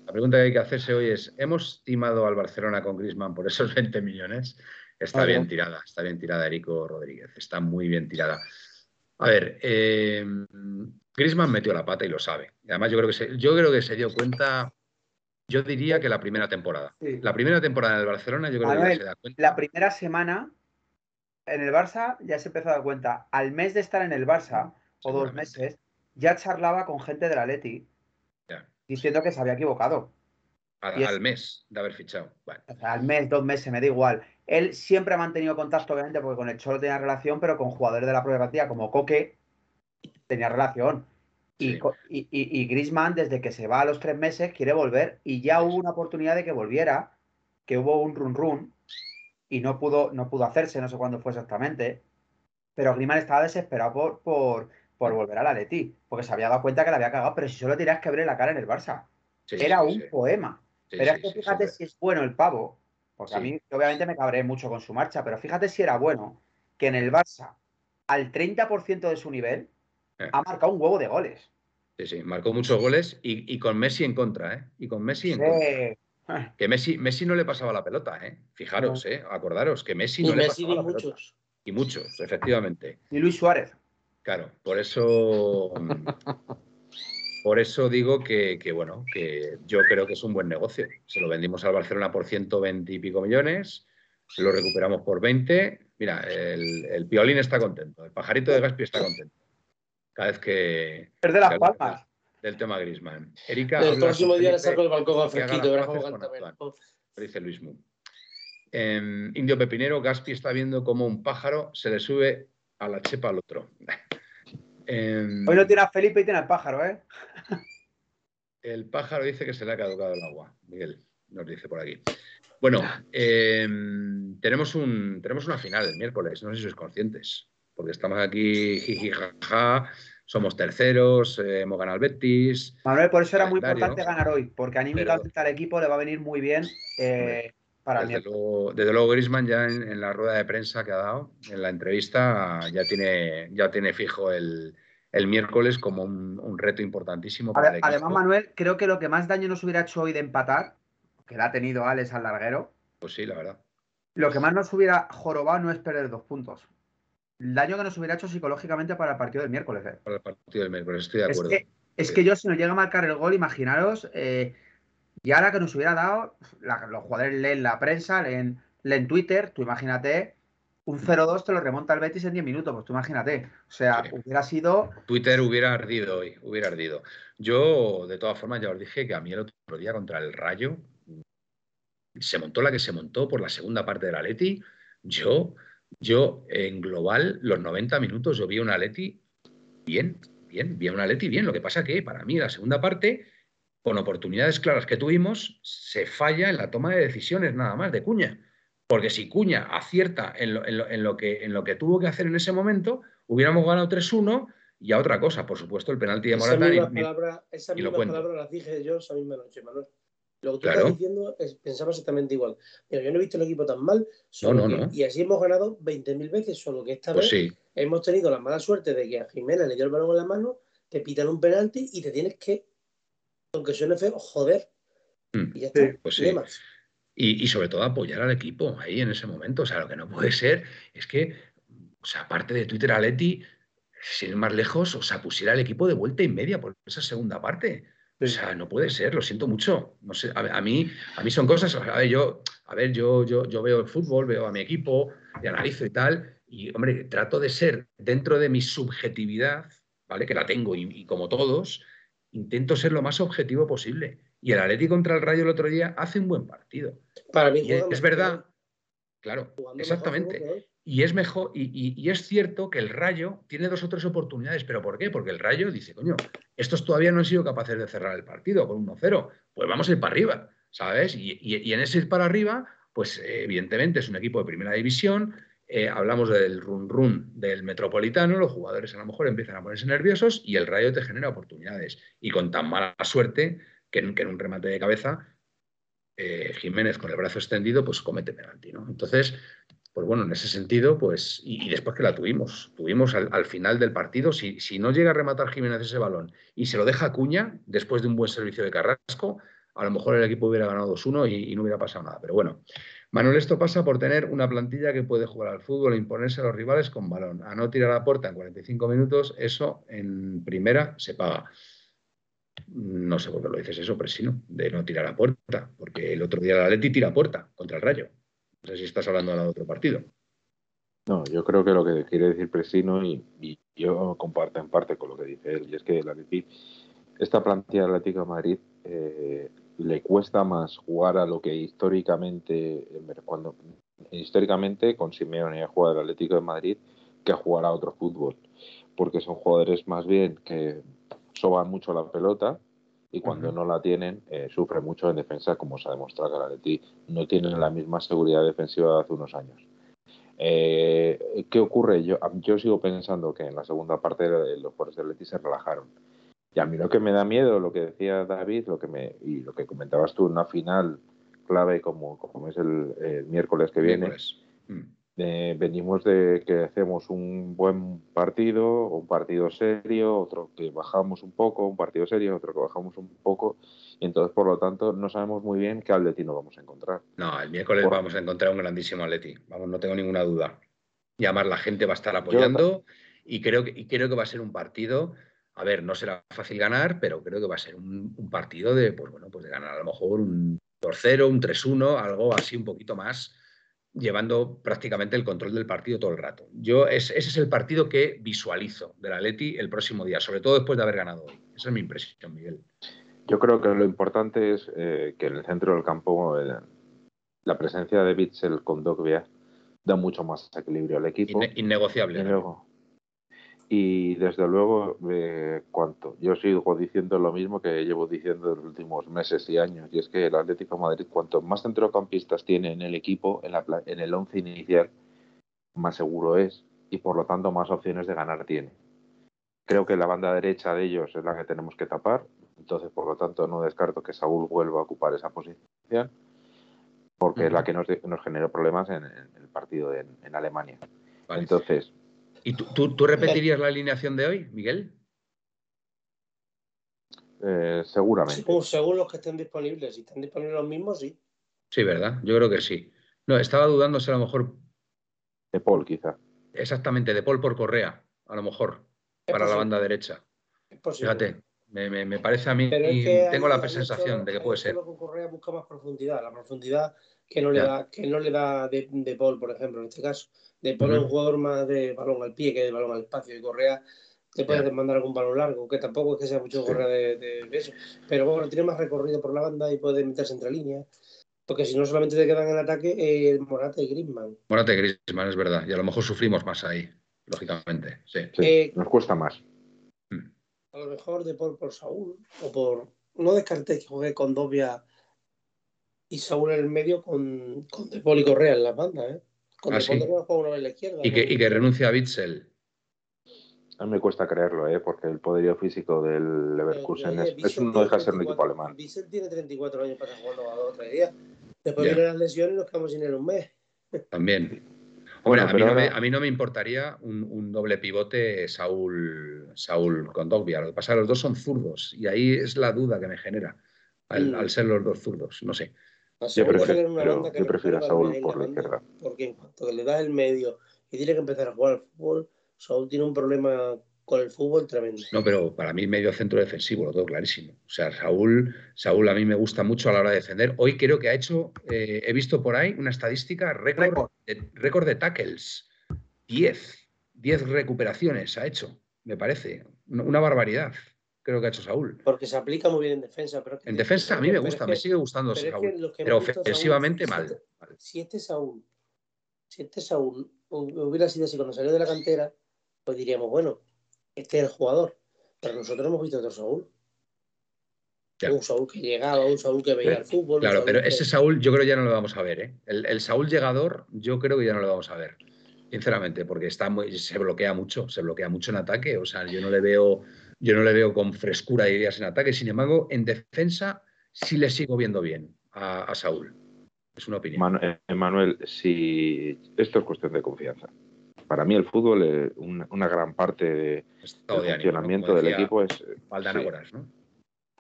la pregunta que hay que hacerse hoy es: ¿hemos timado al Barcelona con Grisman por esos 20 millones? Está bien tirada, está bien tirada Erico Rodríguez, está muy bien tirada. A ver, eh, Grisman metió la pata y lo sabe. Además, yo creo que se, yo creo que se dio cuenta yo diría que la primera temporada. La primera temporada del Barcelona, yo creo que ya se da cuenta. La primera semana en el Barça ya se empezó a dar cuenta. Al mes de estar en el Barça, o dos meses, ya charlaba con gente de la Leti diciendo que se había equivocado. Al, mes de haber fichado. al mes, dos meses, me da igual. Él siempre ha mantenido contacto, obviamente, porque con el Cholo tenía relación, pero con jugadores de la propia partida como Coque tenía relación. Y, y, Grisman, desde que se va a los tres meses, quiere volver. Y ya hubo una oportunidad de que volviera, que hubo un run run y no pudo, no pudo hacerse, no sé cuándo fue exactamente. Pero Grisman estaba desesperado por, por, por volver a la Leti, porque se había dado cuenta que la había cagado, pero si solo tenías que abrir la cara en el Barça. Era un poema. pero es que fíjate si es bueno el pavo, porque a mí obviamente me cabré mucho con su marcha, pero fíjate si era bueno que en el Barça, al 30% de su nivel, eh. ha marcado un huevo de goles. Sí, sí, marcó muchos goles y, con Messi en contra, ¿eh? Y con Messi en contra. Que Messi, Messi no le pasaba la pelota, ¿eh? Fijaros, ¿eh? Acordaros que Messi no le pasaba la muchos. pelota. Y muchos, efectivamente. Y Luis Suárez. Claro, por eso. por eso digo que, bueno, que yo creo que es un buen negocio. Se lo vendimos al Barcelona por 120 y pico millones, lo recuperamos por 20. Mira, el, el Piolín está contento, el pajarito de Gaspi está contento cada vez que. Es de las palmas. Del tema Grisman. Erika. El próximo día le saco el balcón al fresquito, verás Dice Luis Mu. Em, Indio Pepinero, Gaspi está viendo cómo un pájaro se le sube a la chepa al otro. Em, Hoy no tiene a Felipe y tiene al pájaro, ¿eh? El pájaro dice que se le ha caducado el agua. Miguel nos dice por aquí. Bueno, em, tenemos, un, tenemos una final el miércoles, no sé si sois conscientes porque estamos aquí jiji, jaja, somos terceros, eh, hemos ganado al Betis. Manuel, por eso era muy importante ganar hoy, porque anímicamente al equipo le va a venir muy bien eh, para desde luego, desde luego Grisman ya en, la rueda de prensa que ha dado, en la entrevista, ya tiene, ya tiene fijo el, miércoles como un, reto importantísimo para el equipo. Además, Manuel, creo que lo que más daño nos hubiera hecho hoy de empatar, que la ha tenido Alex al larguero. Pues sí, la verdad. Lo que más nos hubiera jorobado no es perder dos puntos el daño que nos hubiera hecho psicológicamente para el partido del miércoles. ¿eh? Para el partido del miércoles, estoy de acuerdo. Es que, yo, si nos llega a marcar el gol, imaginaros, eh, y ahora que nos hubiera dado, los jugadores leen la prensa, leen, leen Twitter, tú imagínate un 0-2 te lo remonta el Betis en 10 minutos, pues tú imagínate. O sea, hubiera sido. Twitter hubiera ardido hoy, hubiera ardido. Yo, de todas formas, ya os dije que a mí el otro día contra el Rayo se montó la que se montó por la segunda parte del Atleti. Yo, yo en global, los 90 minutos, yo vi un Atleti bien, bien, vi un Atleti bien. Lo que pasa que para mí la segunda parte, con oportunidades claras que tuvimos, se falla en la toma de decisiones nada más de Cuña. Porque si Cuña acierta en lo, que, en lo que tuvo que hacer en ese momento, hubiéramos ganado 3-1 y a otra cosa, por supuesto, el penalti de Morata. Esa misma, palabra, esa misma palabra las dije yo esa misma noche, Manuel. Lo que tú estás diciendo es, pensaba exactamente igual. Pero yo no he visto el equipo tan mal. No, no, no. Y así hemos ganado 20.000 veces, solo que esta pues vez hemos tenido la mala suerte de que a Jiménez le dio el balón en la mano, te pitan un penalti y te tienes que, aunque suene feo, joder. Mm. Y ya está. Pues sí. Y, sobre todo apoyar al equipo ahí en ese momento. O sea, lo que no puede ser es que, o sea, aparte de Twitter a Leti, sin ir más lejos, o sea, pusiera el equipo de vuelta y media por esa segunda parte. O sea, no puede ser, lo siento mucho. No sé, a, mí, a mí son cosas, a ver, yo, a ver, yo, yo, yo veo el fútbol, veo a mi equipo, y analizo y tal, y hombre, trato de ser dentro de mi subjetividad, ¿vale? Que la tengo y como todos, intento ser lo más objetivo posible. Y el Atlético contra el Rayo el otro día hace un buen partido. Para mí es verdad, claro, exactamente. Y es mejor, y, es cierto que el Rayo tiene dos o tres oportunidades, pero ¿por qué? Porque el Rayo dice, coño, estos todavía no han sido capaces de cerrar el partido con 1-0, pues vamos a ir para arriba, ¿sabes? Y, en ese ir para arriba, pues evidentemente es un equipo de primera división, eh, hablamos del run run del metropolitano, los jugadores a lo mejor empiezan a ponerse nerviosos y el Rayo te genera oportunidades. Y con tan mala suerte que en, un remate de cabeza, eh, Jiménez con el brazo extendido, pues comete penalti, ¿no? Entonces, pues bueno, en ese sentido, pues, y, después que la tuvimos, tuvimos al, final del partido, si, si, no llega a rematar Jiménez ese balón y se lo deja a Cuña, después de un buen servicio de Carrasco, a lo mejor el equipo hubiera ganado 2-1 y, no hubiera pasado nada. Pero bueno, Manuel, esto pasa por tener una plantilla que puede jugar al fútbol e imponerse a los rivales con balón. A no tirar a la puerta en 45 minutos, eso en primera se paga. No sé por qué lo dices eso, Presino, de no tirar a puerta, porque el otro día la Leti tira a puerta contra el Rayo. No sé si estás hablando de otro partido. No, yo creo que lo que quiere decir Presino, y, yo comparto en parte con lo que dice él, y es que la Leti, esta plantilla de Atlético de Madrid eh, le cuesta más jugar a lo que históricamente, cuando históricamente con Simeone ha jugado el Atlético de Madrid que a jugar a otro fútbol, porque son jugadores más bien que soban mucho la pelota y cuando no la tienen eh, sufre mucho en defensa, como se ha demostrado que el Atleti no tienen la misma seguridad defensiva de hace unos años. Eh, ¿Qué ocurre? Yo, yo sigo pensando que en la segunda parte los jugadores del Atleti se relajaron. Y a mí lo que me da miedo, lo que decía David, lo que me y lo que comentabas tú, una final clave como, como es el, miércoles que viene, mm. Eh, venimos de que hacemos un buen partido, un partido serio, otro que bajamos un poco, un partido serio, otro que bajamos un poco, y entonces, por lo tanto, no sabemos muy bien qué Atleti nos vamos a encontrar. No, el miércoles vamos a encontrar un grandísimo Atleti, vamos, no tengo ninguna duda. Y además la gente va a estar apoyando y creo, que, y creo que va a ser un partido, a ver, no será fácil ganar, pero creo que va a ser un, partido de, pues bueno, pues de ganar a lo mejor un 2-0, un 3-1, algo así un poquito más llevando prácticamente el control del partido todo el rato. Yo ese es el partido que visualizo del Atleti el próximo día, sobre todo después de haber ganado hoy. Esa es mi impresión, Miguel. Yo creo que lo importante es eh, que en el centro del campo eh, la presencia de Bitzel con Dogbia da mucho más equilibrio al equipo. innegociable. Y desde luego, eh, cuanto yo sigo diciendo lo mismo que llevo diciendo en los últimos meses y años, y es que el Atlético de Madrid, cuanto más centrocampistas tiene en el equipo, en, la, en el once inicial, más seguro es y por lo tanto más opciones de ganar tiene. Creo que la banda derecha de ellos es la que tenemos que tapar, entonces por lo tanto no descarto que Saúl vuelva a ocupar esa posición, porque es la que nos, nos generó problemas en, el partido en, Alemania. Entonces, ¿Y tú, repetirías la alineación de hoy, Miguel? Eh, seguramente. según los que estén disponibles. Si están disponibles los mismos, sí. Sí, ¿verdad? Yo creo que sí. No, estaba dudando si a lo mejor. De Paul, quizá. Exactamente, de Paul por Correa, a lo mejor, para la banda derecha. Es Fíjate, me, parece a mí. tengo la sensación de que puede ser. Con Correa busca más profundidad, la profundidad que no le da, que no le da de, de Paul, por ejemplo, en este caso de poner un jugador más de balón al pie que de balón al espacio y Correa te puedes mandar algún balón largo, que tampoco es que sea mucho Correa de, de, eso. Pero bueno, tiene más recorrido por la banda y puede meterse entre líneas. Porque si no solamente te quedan en ataque eh, Morata y Griezmann. Morata y Griezmann, es verdad. Y a lo mejor sufrimos más ahí, lógicamente. Sí. Eh, nos cuesta más. Mm. A lo mejor de por, por Saúl o por... No descarté que juegue con Dobia y Saúl en el medio con, con De Paul y Correa en las bandas, ¿eh? Con ah, la izquierda. Y que, y que renuncia a Bitzel. A mí me cuesta creerlo, ¿eh? porque el poderío físico del Leverkusen es, es, no deja de ser un equipo alemán. Bissell tiene 34 años para jugar a dos o tres días. Después vienen las lesiones y nos quedamos sin él un mes. También. Bueno, a, mí no me, a, mí no me, importaría un, un, doble pivote Saúl, Saúl con Dogbia. Lo que pasa es que los dos son zurdos y ahí es la duda que me genera al, mm. al ser los dos zurdos. No sé. Yo prefiero, yo prefiero a Saúl por la izquierda. Porque en cuanto le das el medio y tiene que empezar a jugar al fútbol, Saúl tiene un problema con el fútbol tremendo. No, pero para mí medio centro defensivo, lo tengo clarísimo. O sea, Saúl, Saúl a mí me gusta mucho a la hora de defender. Hoy creo que ha hecho, eh, he visto por ahí una estadística récord de, récord de tackles. 10, 10 recuperaciones ha hecho, me parece. Una barbaridad creo que ha hecho Saúl. Porque se aplica muy bien en defensa. Pero en defensa a mí me gusta, me sigue gustando Saúl. pero ofensivamente mal. Si este Saúl, si este Saúl hubiera sido así cuando salió de la cantera, pues diríamos, bueno, este es el jugador. Pero nosotros hemos visto otro Saúl. Un Saúl que llegaba, un Saúl que veía el fútbol. Claro, pero ese Saúl yo creo que ya no lo vamos a ver. ¿eh? El, Saúl llegador yo creo que ya no lo vamos a ver. Sinceramente, porque está muy, se bloquea mucho, se bloquea mucho en ataque. O sea, yo no le veo, yo no le veo con frescura de ideas en ataque. Sin embargo, en defensa sí le sigo viendo bien a, Saúl. Es una opinión. Eh, Manuel, si esto es cuestión de confianza para mí el fútbol, es una, gran parte de, del funcionamiento del equipo es... ¿no?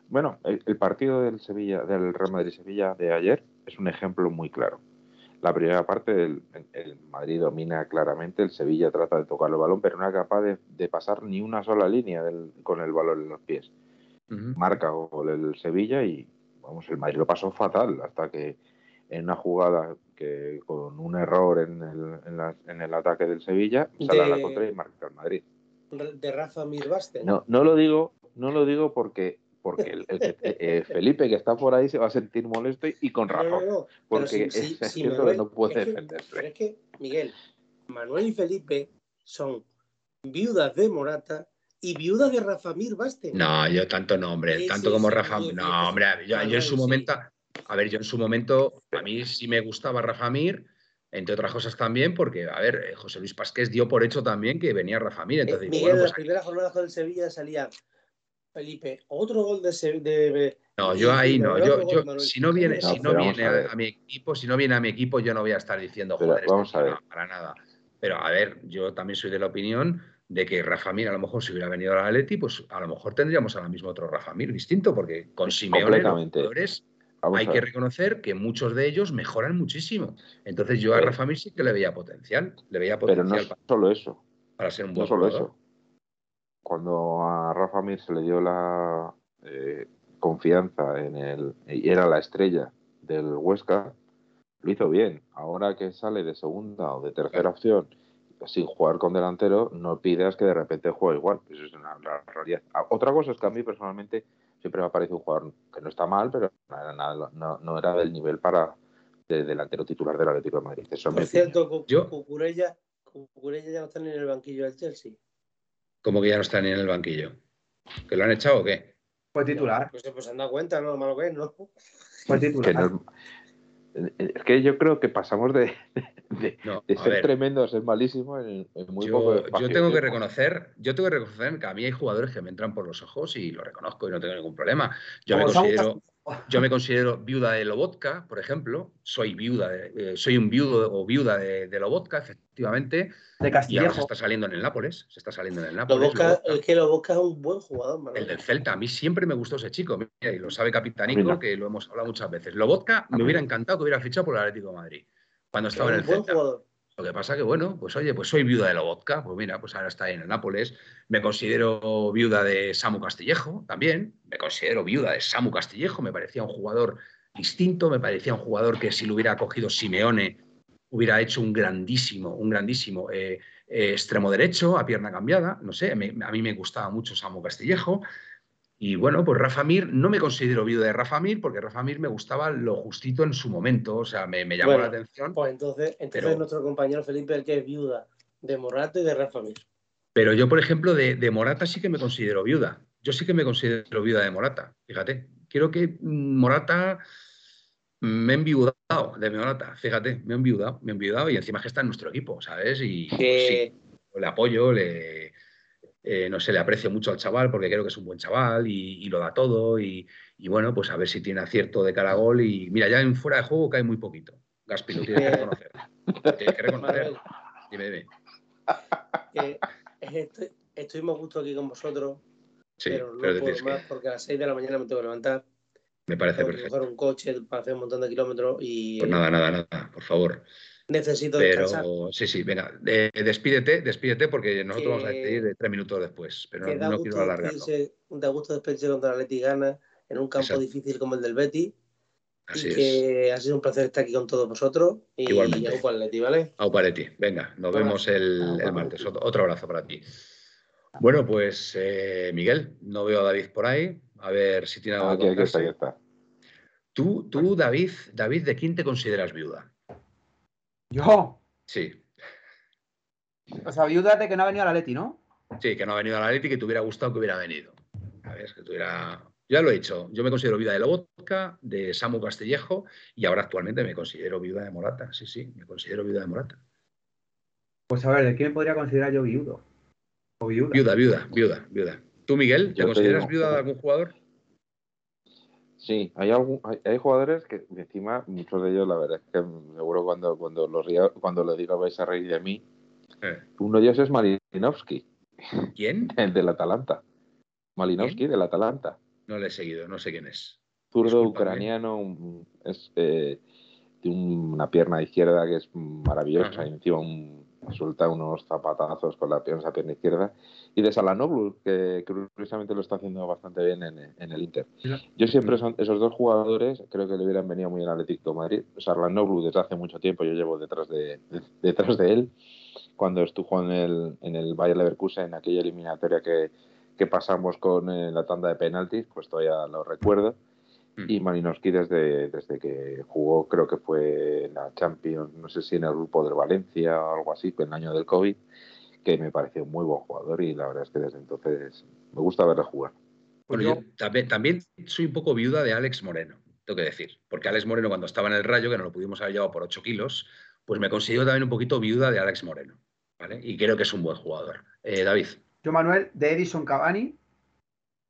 Bueno, el, partido del Sevilla, del Real Madrid-Sevilla de ayer es un ejemplo muy claro. La primera parte, el, Madrid domina claramente, el Sevilla trata de tocar el balón, pero no es capaz de, pasar ni una sola línea con el balón en los pies. Marca gol el Sevilla y, vamos, el Madrid lo pasó fatal hasta que en una jugada que con un error en el, en, el ataque del Sevilla sale a la contra y marca el Madrid. De Rafa Mirbaste. No, no lo digo, no lo digo porque porque el, eh, Felipe que está por ahí se va a sentir molesto y, con razón. porque es, cierto que no puede defenderse. Pero es que, Miguel, Manuel y Felipe son viudas de Morata y viudas de Rafa Mirbaste. No, yo tanto no, hombre, tanto como Rafa. No, hombre, yo en su momento a ver, yo en su momento, a mí sí me gustaba Rafa Mir, entre otras cosas también, porque, a ver, eh, José Luis Pasqués dio por hecho también que venía Rafa Mir. Entonces, eh, Miguel, bueno, pues, la primera jornada con el Sevilla salía Felipe, otro gol de, de no, yo ahí no. Yo, yo, si no viene, si no viene a, mi equipo, si no viene a mi equipo, yo no voy a estar diciendo, joder, vamos a ver. para nada. Pero a ver, yo también soy de la opinión de que Rafa Mir, a lo mejor si hubiera venido a la Atleti, pues a lo mejor tendríamos ahora mismo otro Rafa Mir distinto, porque con Simeone los jugadores hay que reconocer que muchos de ellos mejoran muchísimo. Entonces yo a Rafa Mir sí que le veía potencial. Le veía potencial Pero no para, solo eso. Para ser un buen no solo eso. Cuando a Rafa Mir se le dio la eh, confianza en el y era la estrella del Huesca, lo hizo bien. Ahora que sale de segunda o de tercera opción sin jugar con delantero, no pidas que de repente juegue igual. Eso es una realidad. Otra cosa es que a mí personalmente siempre me ha parecido un jugador que no está mal, pero no era, del nivel para de delantero titular del Atlético de Madrid. Eso Por cierto, Cucurella, ya no está en el banquillo del Chelsea. ¿Cómo que ya no está ni en el banquillo? ¿Que lo han echado o qué? Fue titular. Pues, pues se han dado cuenta, ¿no? Lo malo que es, ¿no? Fue titular. Es que yo creo que pasamos de, ser tremendo a ser malísimo en, muy yo, poco espacio. Yo tengo que reconocer, yo tengo que reconocer que a mí hay jugadores que me entran por los ojos y lo reconozco y no tengo ningún problema. Yo me considero, yo me considero viuda de Lobotka, por ejemplo. Soy viuda, de, eh, soy un viudo o viuda de, de Lobotka, efectivamente. De Castillejo. Y ahora se está saliendo en el Nápoles. Se está saliendo en el Nápoles. es que Lobotka es un buen jugador, El del Celta. A mí siempre me gustó ese chico. y lo sabe Capitanico, que lo hemos hablado muchas veces. Lobotka me hubiera encantado que hubiera fichado por el Atlético de Madrid. Cuando estaba en el Celta. Lo que pasa que, bueno, pues oye, pues soy viuda de Lobotka, pues mira, pues ahora está en el Nápoles. Me considero viuda de Samu Castillejo también. Me considero viuda de Samu Castillejo. Me parecía un jugador distinto, me parecía un jugador que si lo hubiera cogido Simeone hubiera hecho un grandísimo, un grandísimo eh, eh, extremo derecho a pierna cambiada. No sé, a mí me gustaba mucho Samu Castillejo. Y bueno, pues Rafa Mir, no me considero viuda de Rafa Mir porque Rafa Mir me gustaba lo justito en su momento, o sea, me, llamó la atención. Pues entonces, entonces nuestro compañero Felipe, el que es viuda de Morata y de Rafa Mir. Pero yo, por ejemplo, de, Morata sí que me considero viuda. Yo sí que me considero viuda de Morata, fíjate. Quiero que mm, Morata me he enviudado de Morata, fíjate, me he enviudado, me he enviudado y encima que está en nuestro equipo, ¿sabes? Y pues sí, le apoyo, le, eh, no sé, le aprecio mucho al chaval porque creo que es un buen chaval y, lo da todo. Y, bueno, pues a ver si tiene acierto de cara a gol. Y mira, ya en fuera de juego cae muy poquito. Gaspi, lo tienes que reconocer. tienes que reconocer. Dime, dime. estoy, estoy más gusto aquí con vosotros. pero no puedo más porque a las 6 de la mañana me tengo que levantar. Me parece tengo perfecto. Que un coche para hacer un montón de kilómetros y. Pues nada, nada, nada, por favor. Necesito pero, Sí, sí, venga, despídete, despídete porque nosotros vamos a despedir tres minutos después, pero no, no quiero alargarlo. Da gusto despedirse contra la Leti Gana en un campo difícil como el del Betty. Así y que ha sido un placer estar aquí con todos vosotros. Y Igualmente. Aupa Leti, ¿vale? Aupa Leti, venga, nos vemos el, el, martes. Otro abrazo para ti. Bueno, pues eh, Miguel, no veo a David por ahí. A ver si tiene algo aquí, aquí está, aquí está. Tú, tú, David, David, ¿de quién te consideras viuda? ¿Yo? Sí. O sea, viuda de que no ha venido a la Leti, ¿no? Sí, que no ha venido a la Leti y que te hubiera gustado que hubiera venido. A ver, que tuviera. Ya lo he dicho, yo me considero viuda de Lobotka, de Samu Castillejo y ahora actualmente me considero viuda de Morata. Sí, sí, me considero viuda de Morata. Pues a ver, ¿de quién podría considerar yo viudo? ¿O viuda? Viuda, viuda, viuda, viuda. ¿Tú, Miguel, te consideras viuda de algún jugador? Sí, hay, algún, hay, jugadores que encima, muchos de ellos, la verdad es que seguro cuando, cuando, los, cuando les diga vais a reír de mí, eh. uno de ellos es Malinowski. ¿Quién? El del Atalanta. Malinowski del Atalanta. No le he seguido, no sé quién es. Zurdo ucraniano, es eh, de una pierna izquierda que es maravillosa y encima un suelta unos zapatazos con la pierna, pierna izquierda, y de Salanoglu, que curiosamente lo está haciendo bastante bien en, el Inter. Yo siempre son esos dos jugadores, creo que le hubieran venido muy bien al Atlético de Madrid. Salanoglu desde hace mucho tiempo, yo llevo detrás de, detrás de él, cuando estuvo en el, en el Bayer Leverkusen, en aquella eliminatoria que, que pasamos con eh, la tanda de penaltis, pues todavía lo recuerdo. Mm. Y Malinowski desde, desde que jugó, creo que fue en la Champions, no sé si en el grupo del Valencia o algo así, en el año del COVID, que me pareció un muy buen jugador y la verdad es que desde entonces me gusta verle jugar. Bueno, yo también, también soy un poco viuda de Alex Moreno, tengo que decir, porque Alex Moreno cuando estaba en el Rayo, que no lo pudimos haber llevado por 8 kilos, pues me considero también un poquito viuda de Alex Moreno, ¿vale? Y creo que es un buen jugador. Eh, David. Yo, Manuel, de Edison Cavani.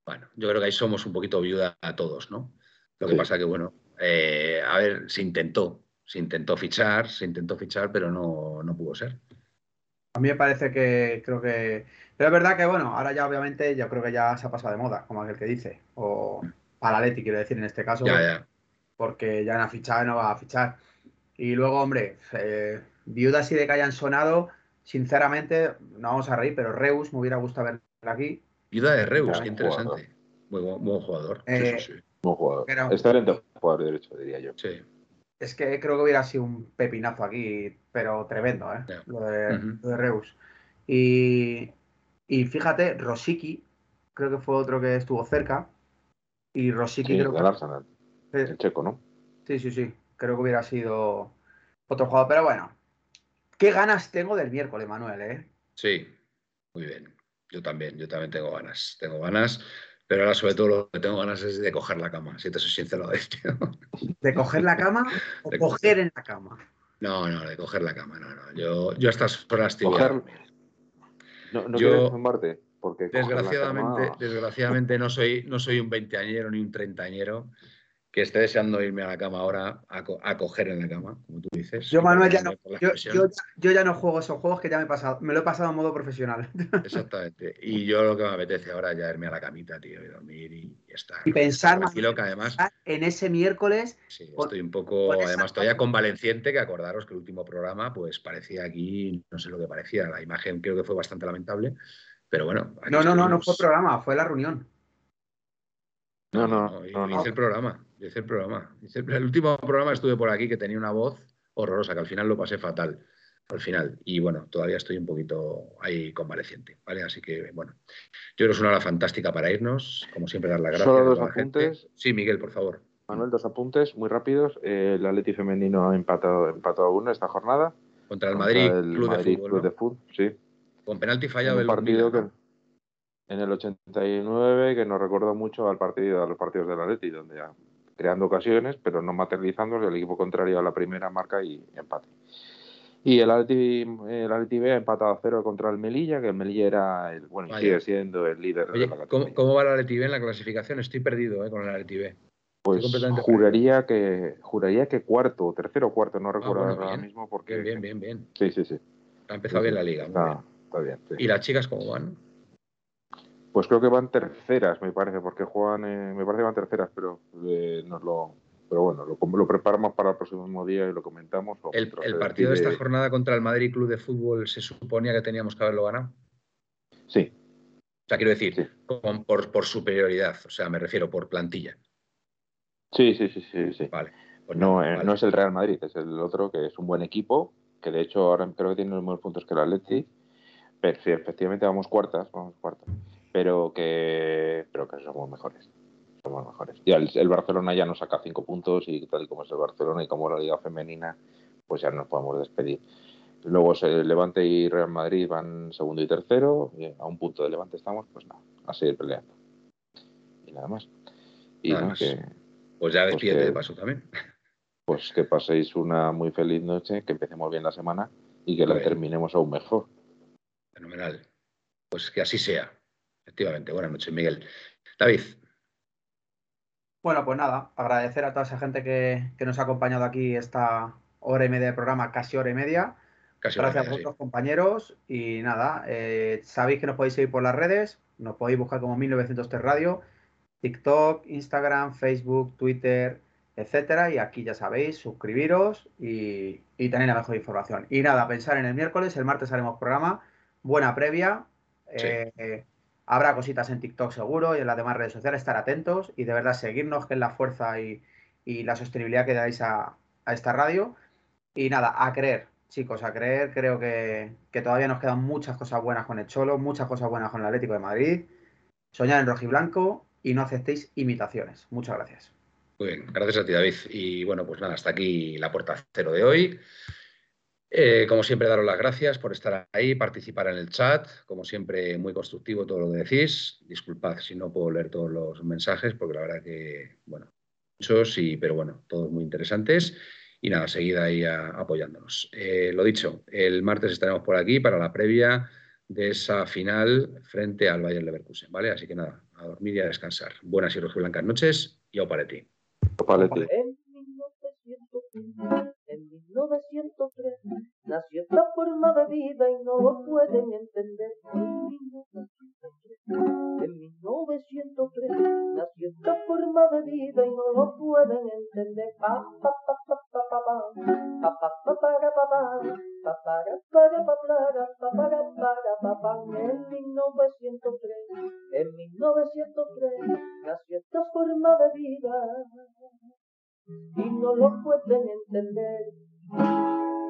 Bueno, yo creo que ahí somos un poquito viuda a todos, ¿no? Lo que pasa que, bueno, eh, a ver, se intentó, se intentó fichar, se intentó fichar, pero no, no pudo ser. A mí me parece que creo que. Pero es verdad que, bueno, ahora ya obviamente yo creo que ya se ha pasado de moda, como aquel que dice. O para Leti, quiero decir, en este caso. Ya, ya. Porque ya no ha fichado y no va a fichar. Y luego, hombre, eh, viudas y de que hayan sonado, sinceramente, no vamos a reír, pero Reus me hubiera gustado ver aquí. Viuda de Reus, qué interesante. Muy buen, jugador. Eh, sí, sí, Buen jugador. Excelente jugador derecho, diría yo. Sí. Es que creo que hubiera sido un pepinazo aquí, pero tremendo, ¿eh? Lo, de, Reus. Y, fíjate, Rosiki, creo que fue otro que estuvo cerca. Y Rosiki creo que. Arsenal. El checo, ¿no? Sí, sí, sí. Creo que hubiera sido otro jugador. Pero bueno, qué ganas tengo del miércoles, Manuel, ¿eh? Sí, muy bien. Yo también, yo también tengo ganas. Tengo ganas. Pero ahora, sobre todo, lo que tengo ganas es de coger la cama, si te soy sincero, tío. ¿De coger la cama o coger en la cama? No, no, de coger la cama, no, no. Yo, yo a estas horas estoy No, no yo, Marte, porque desgraciadamente, desgraciadamente no soy, no soy un veinteañero ni un treintañero que esté deseando irme a la cama ahora a, coger en la cama, como tú dices. Yo, Manuel, ya no, yo, ya no juego esos juegos que ya me he pasado. Me lo he pasado en modo profesional. Exactamente. Y yo lo que me apetece ahora es ya irme a la camita, tío, y dormir y, estar. Y pensar más que además. En ese miércoles. Sí, estoy un poco. Además, todavía convaleciente, que acordaros que el último programa, pues parecía aquí, no sé lo que parecía. La imagen creo que fue bastante lamentable. Pero bueno. No, no, no, no fue programa, fue la reunión. No, no, no, hice el programa, hice el programa. el, último programa estuve por aquí que tenía una voz horrorosa, que al final lo pasé fatal al final. Y bueno, todavía estoy un poquito ahí convaleciente, ¿vale? Así que, bueno, yo creo que es una hora fantástica para irnos. Como siempre, dar las gracias Solo dos a la gente. apuntes. Sí, Miguel, por favor. Manuel, dos apuntes muy rápidos. Eh, el Atleti femenino ha empatado, empatado a uno esta jornada. Contra el Contra Madrid el Club Madrid de Fútbol. Club ¿no? de Fútbol, sí. Con penalti En fallado el partido que, en el 89 que nos recordó mucho al partido, a los partidos del Atleti, donde ya creando ocasiones, pero no materializando, el equipo contrario a la primera marca y empate. Y el Atleti, el Atleti B ha empatado a cero contra el Melilla, que el Melilla era, el, bueno, Vaya. sigue siendo el líder Oye, de la ¿cómo, categoría. cómo va el Atleti B en la clasificación? Estoy perdido eh, con el Atleti B. Pues juraría que, juraría que cuarto, tercero o cuarto, no recuerdo Ah, bueno, ahora bien. mismo porque... Bien, bien, bien, bien. Sí, sí, sí. Ha empezado bien la liga. muy Está, bien. está bien. sí. ¿Y las chicas cómo van? Pues creo que van terceras, me parece, porque juegan, eh, me parece que van terceras, pero eh, nos lo, pero bueno, lo, lo preparamos para el próximo día y lo comentamos. o El, partido de esta jornada contra el Madrid Club de Fútbol se suponía que teníamos que haberlo ganado. Sí, O sea, quiero decir, Sí. con- por, por superioridad. O sea, me refiero por plantilla. sí, sí, sí, sí, sí. Vale. Pues No, eh, vale. no es el Real Madrid, es el otro que es un buen equipo, que de hecho ahora creo que tiene los mismos puntos que el Atleti, pero sí, efectivamente vamos cuartas, vamos cuartas, pero que, pero que somos mejores, somos mejores. Ya el, el Barcelona ya nos saca cinco puntos y tal y como es el Barcelona y como la liga femenina, pues ya nos podemos despedir. Luego se Levante y Real Madrid van segundo y tercero, y a un punto de Levante estamos, pues nada, a seguir peleando. Y nada más. Y Nada más. que, Pues ya pues despídete que- de paso también. pues que paséis una muy feliz noche, que empecemos bien la semana y que la terminemos aún mejor. Fenomenal. Pues que así sea. Efectivamente. Buenas noches, Miguel. David, Bueno, pues nada, agradecer a toda esa gente que, que nos ha acompañado aquí esta hora y media de programa, casi hora y media. casi Gracias a media, sí. vosotros, compañeros. Y nada, eh, sabéis que nos podéis seguir por las redes, nos podéis buscar como 1903 Radio, TikTok, Instagram, Facebook, Twitter, etcétera. Y aquí ya sabéis, suscribiros y, y tenéis la mejor información. Y nada, pensar en el miércoles, el martes haremos programa, buena previa. Sí. eh, habrá cositas en TikTok seguro y en las demás redes sociales, estar atentos y de verdad seguirnos, que es la fuerza y, la sostenibilidad que dais a, a esta radio. Y nada, a creer, chicos, a creer. Creo que, que todavía nos quedan muchas cosas buenas con el Cholo, muchas cosas buenas con el Atlético de Madrid. Soñar en rojiblanco y no aceptéis imitaciones. Muchas gracias. Muy bien, gracias a ti, David. Y bueno, pues nada, hasta aquí la puerta cero de hoy. Eh, como siempre, daros las gracias por estar ahí, participar en el chat. Como siempre, muy constructivo todo lo que decís. Disculpad si no puedo leer todos los mensajes, porque la verdad que, bueno, muchos, y, pero bueno, todos muy interesantes. Y nada, seguid ahí apoyándonos. Eh, lo dicho, el martes estaremos por aquí para la previa de esa final frente al Bayern Leverkusen, ¿vale? Así que nada, a dormir y a descansar. Buenas y rojiblancas noches y au paleti. Paletti. En 1903, en 1903, nació esta forma de vida y no lo pueden entender. En 1903, en 1903, nació esta forma de vida y no lo pueden entender. Pa, pa, pa, pa, pa, pa, pa. Pa, pa, pa, para, pa, pa. Pa, para, para, pa, para, pa, para, para, pa, pa. En 1903, en 1903, nació esta forma de vida y no lo pueden entender. Thank you.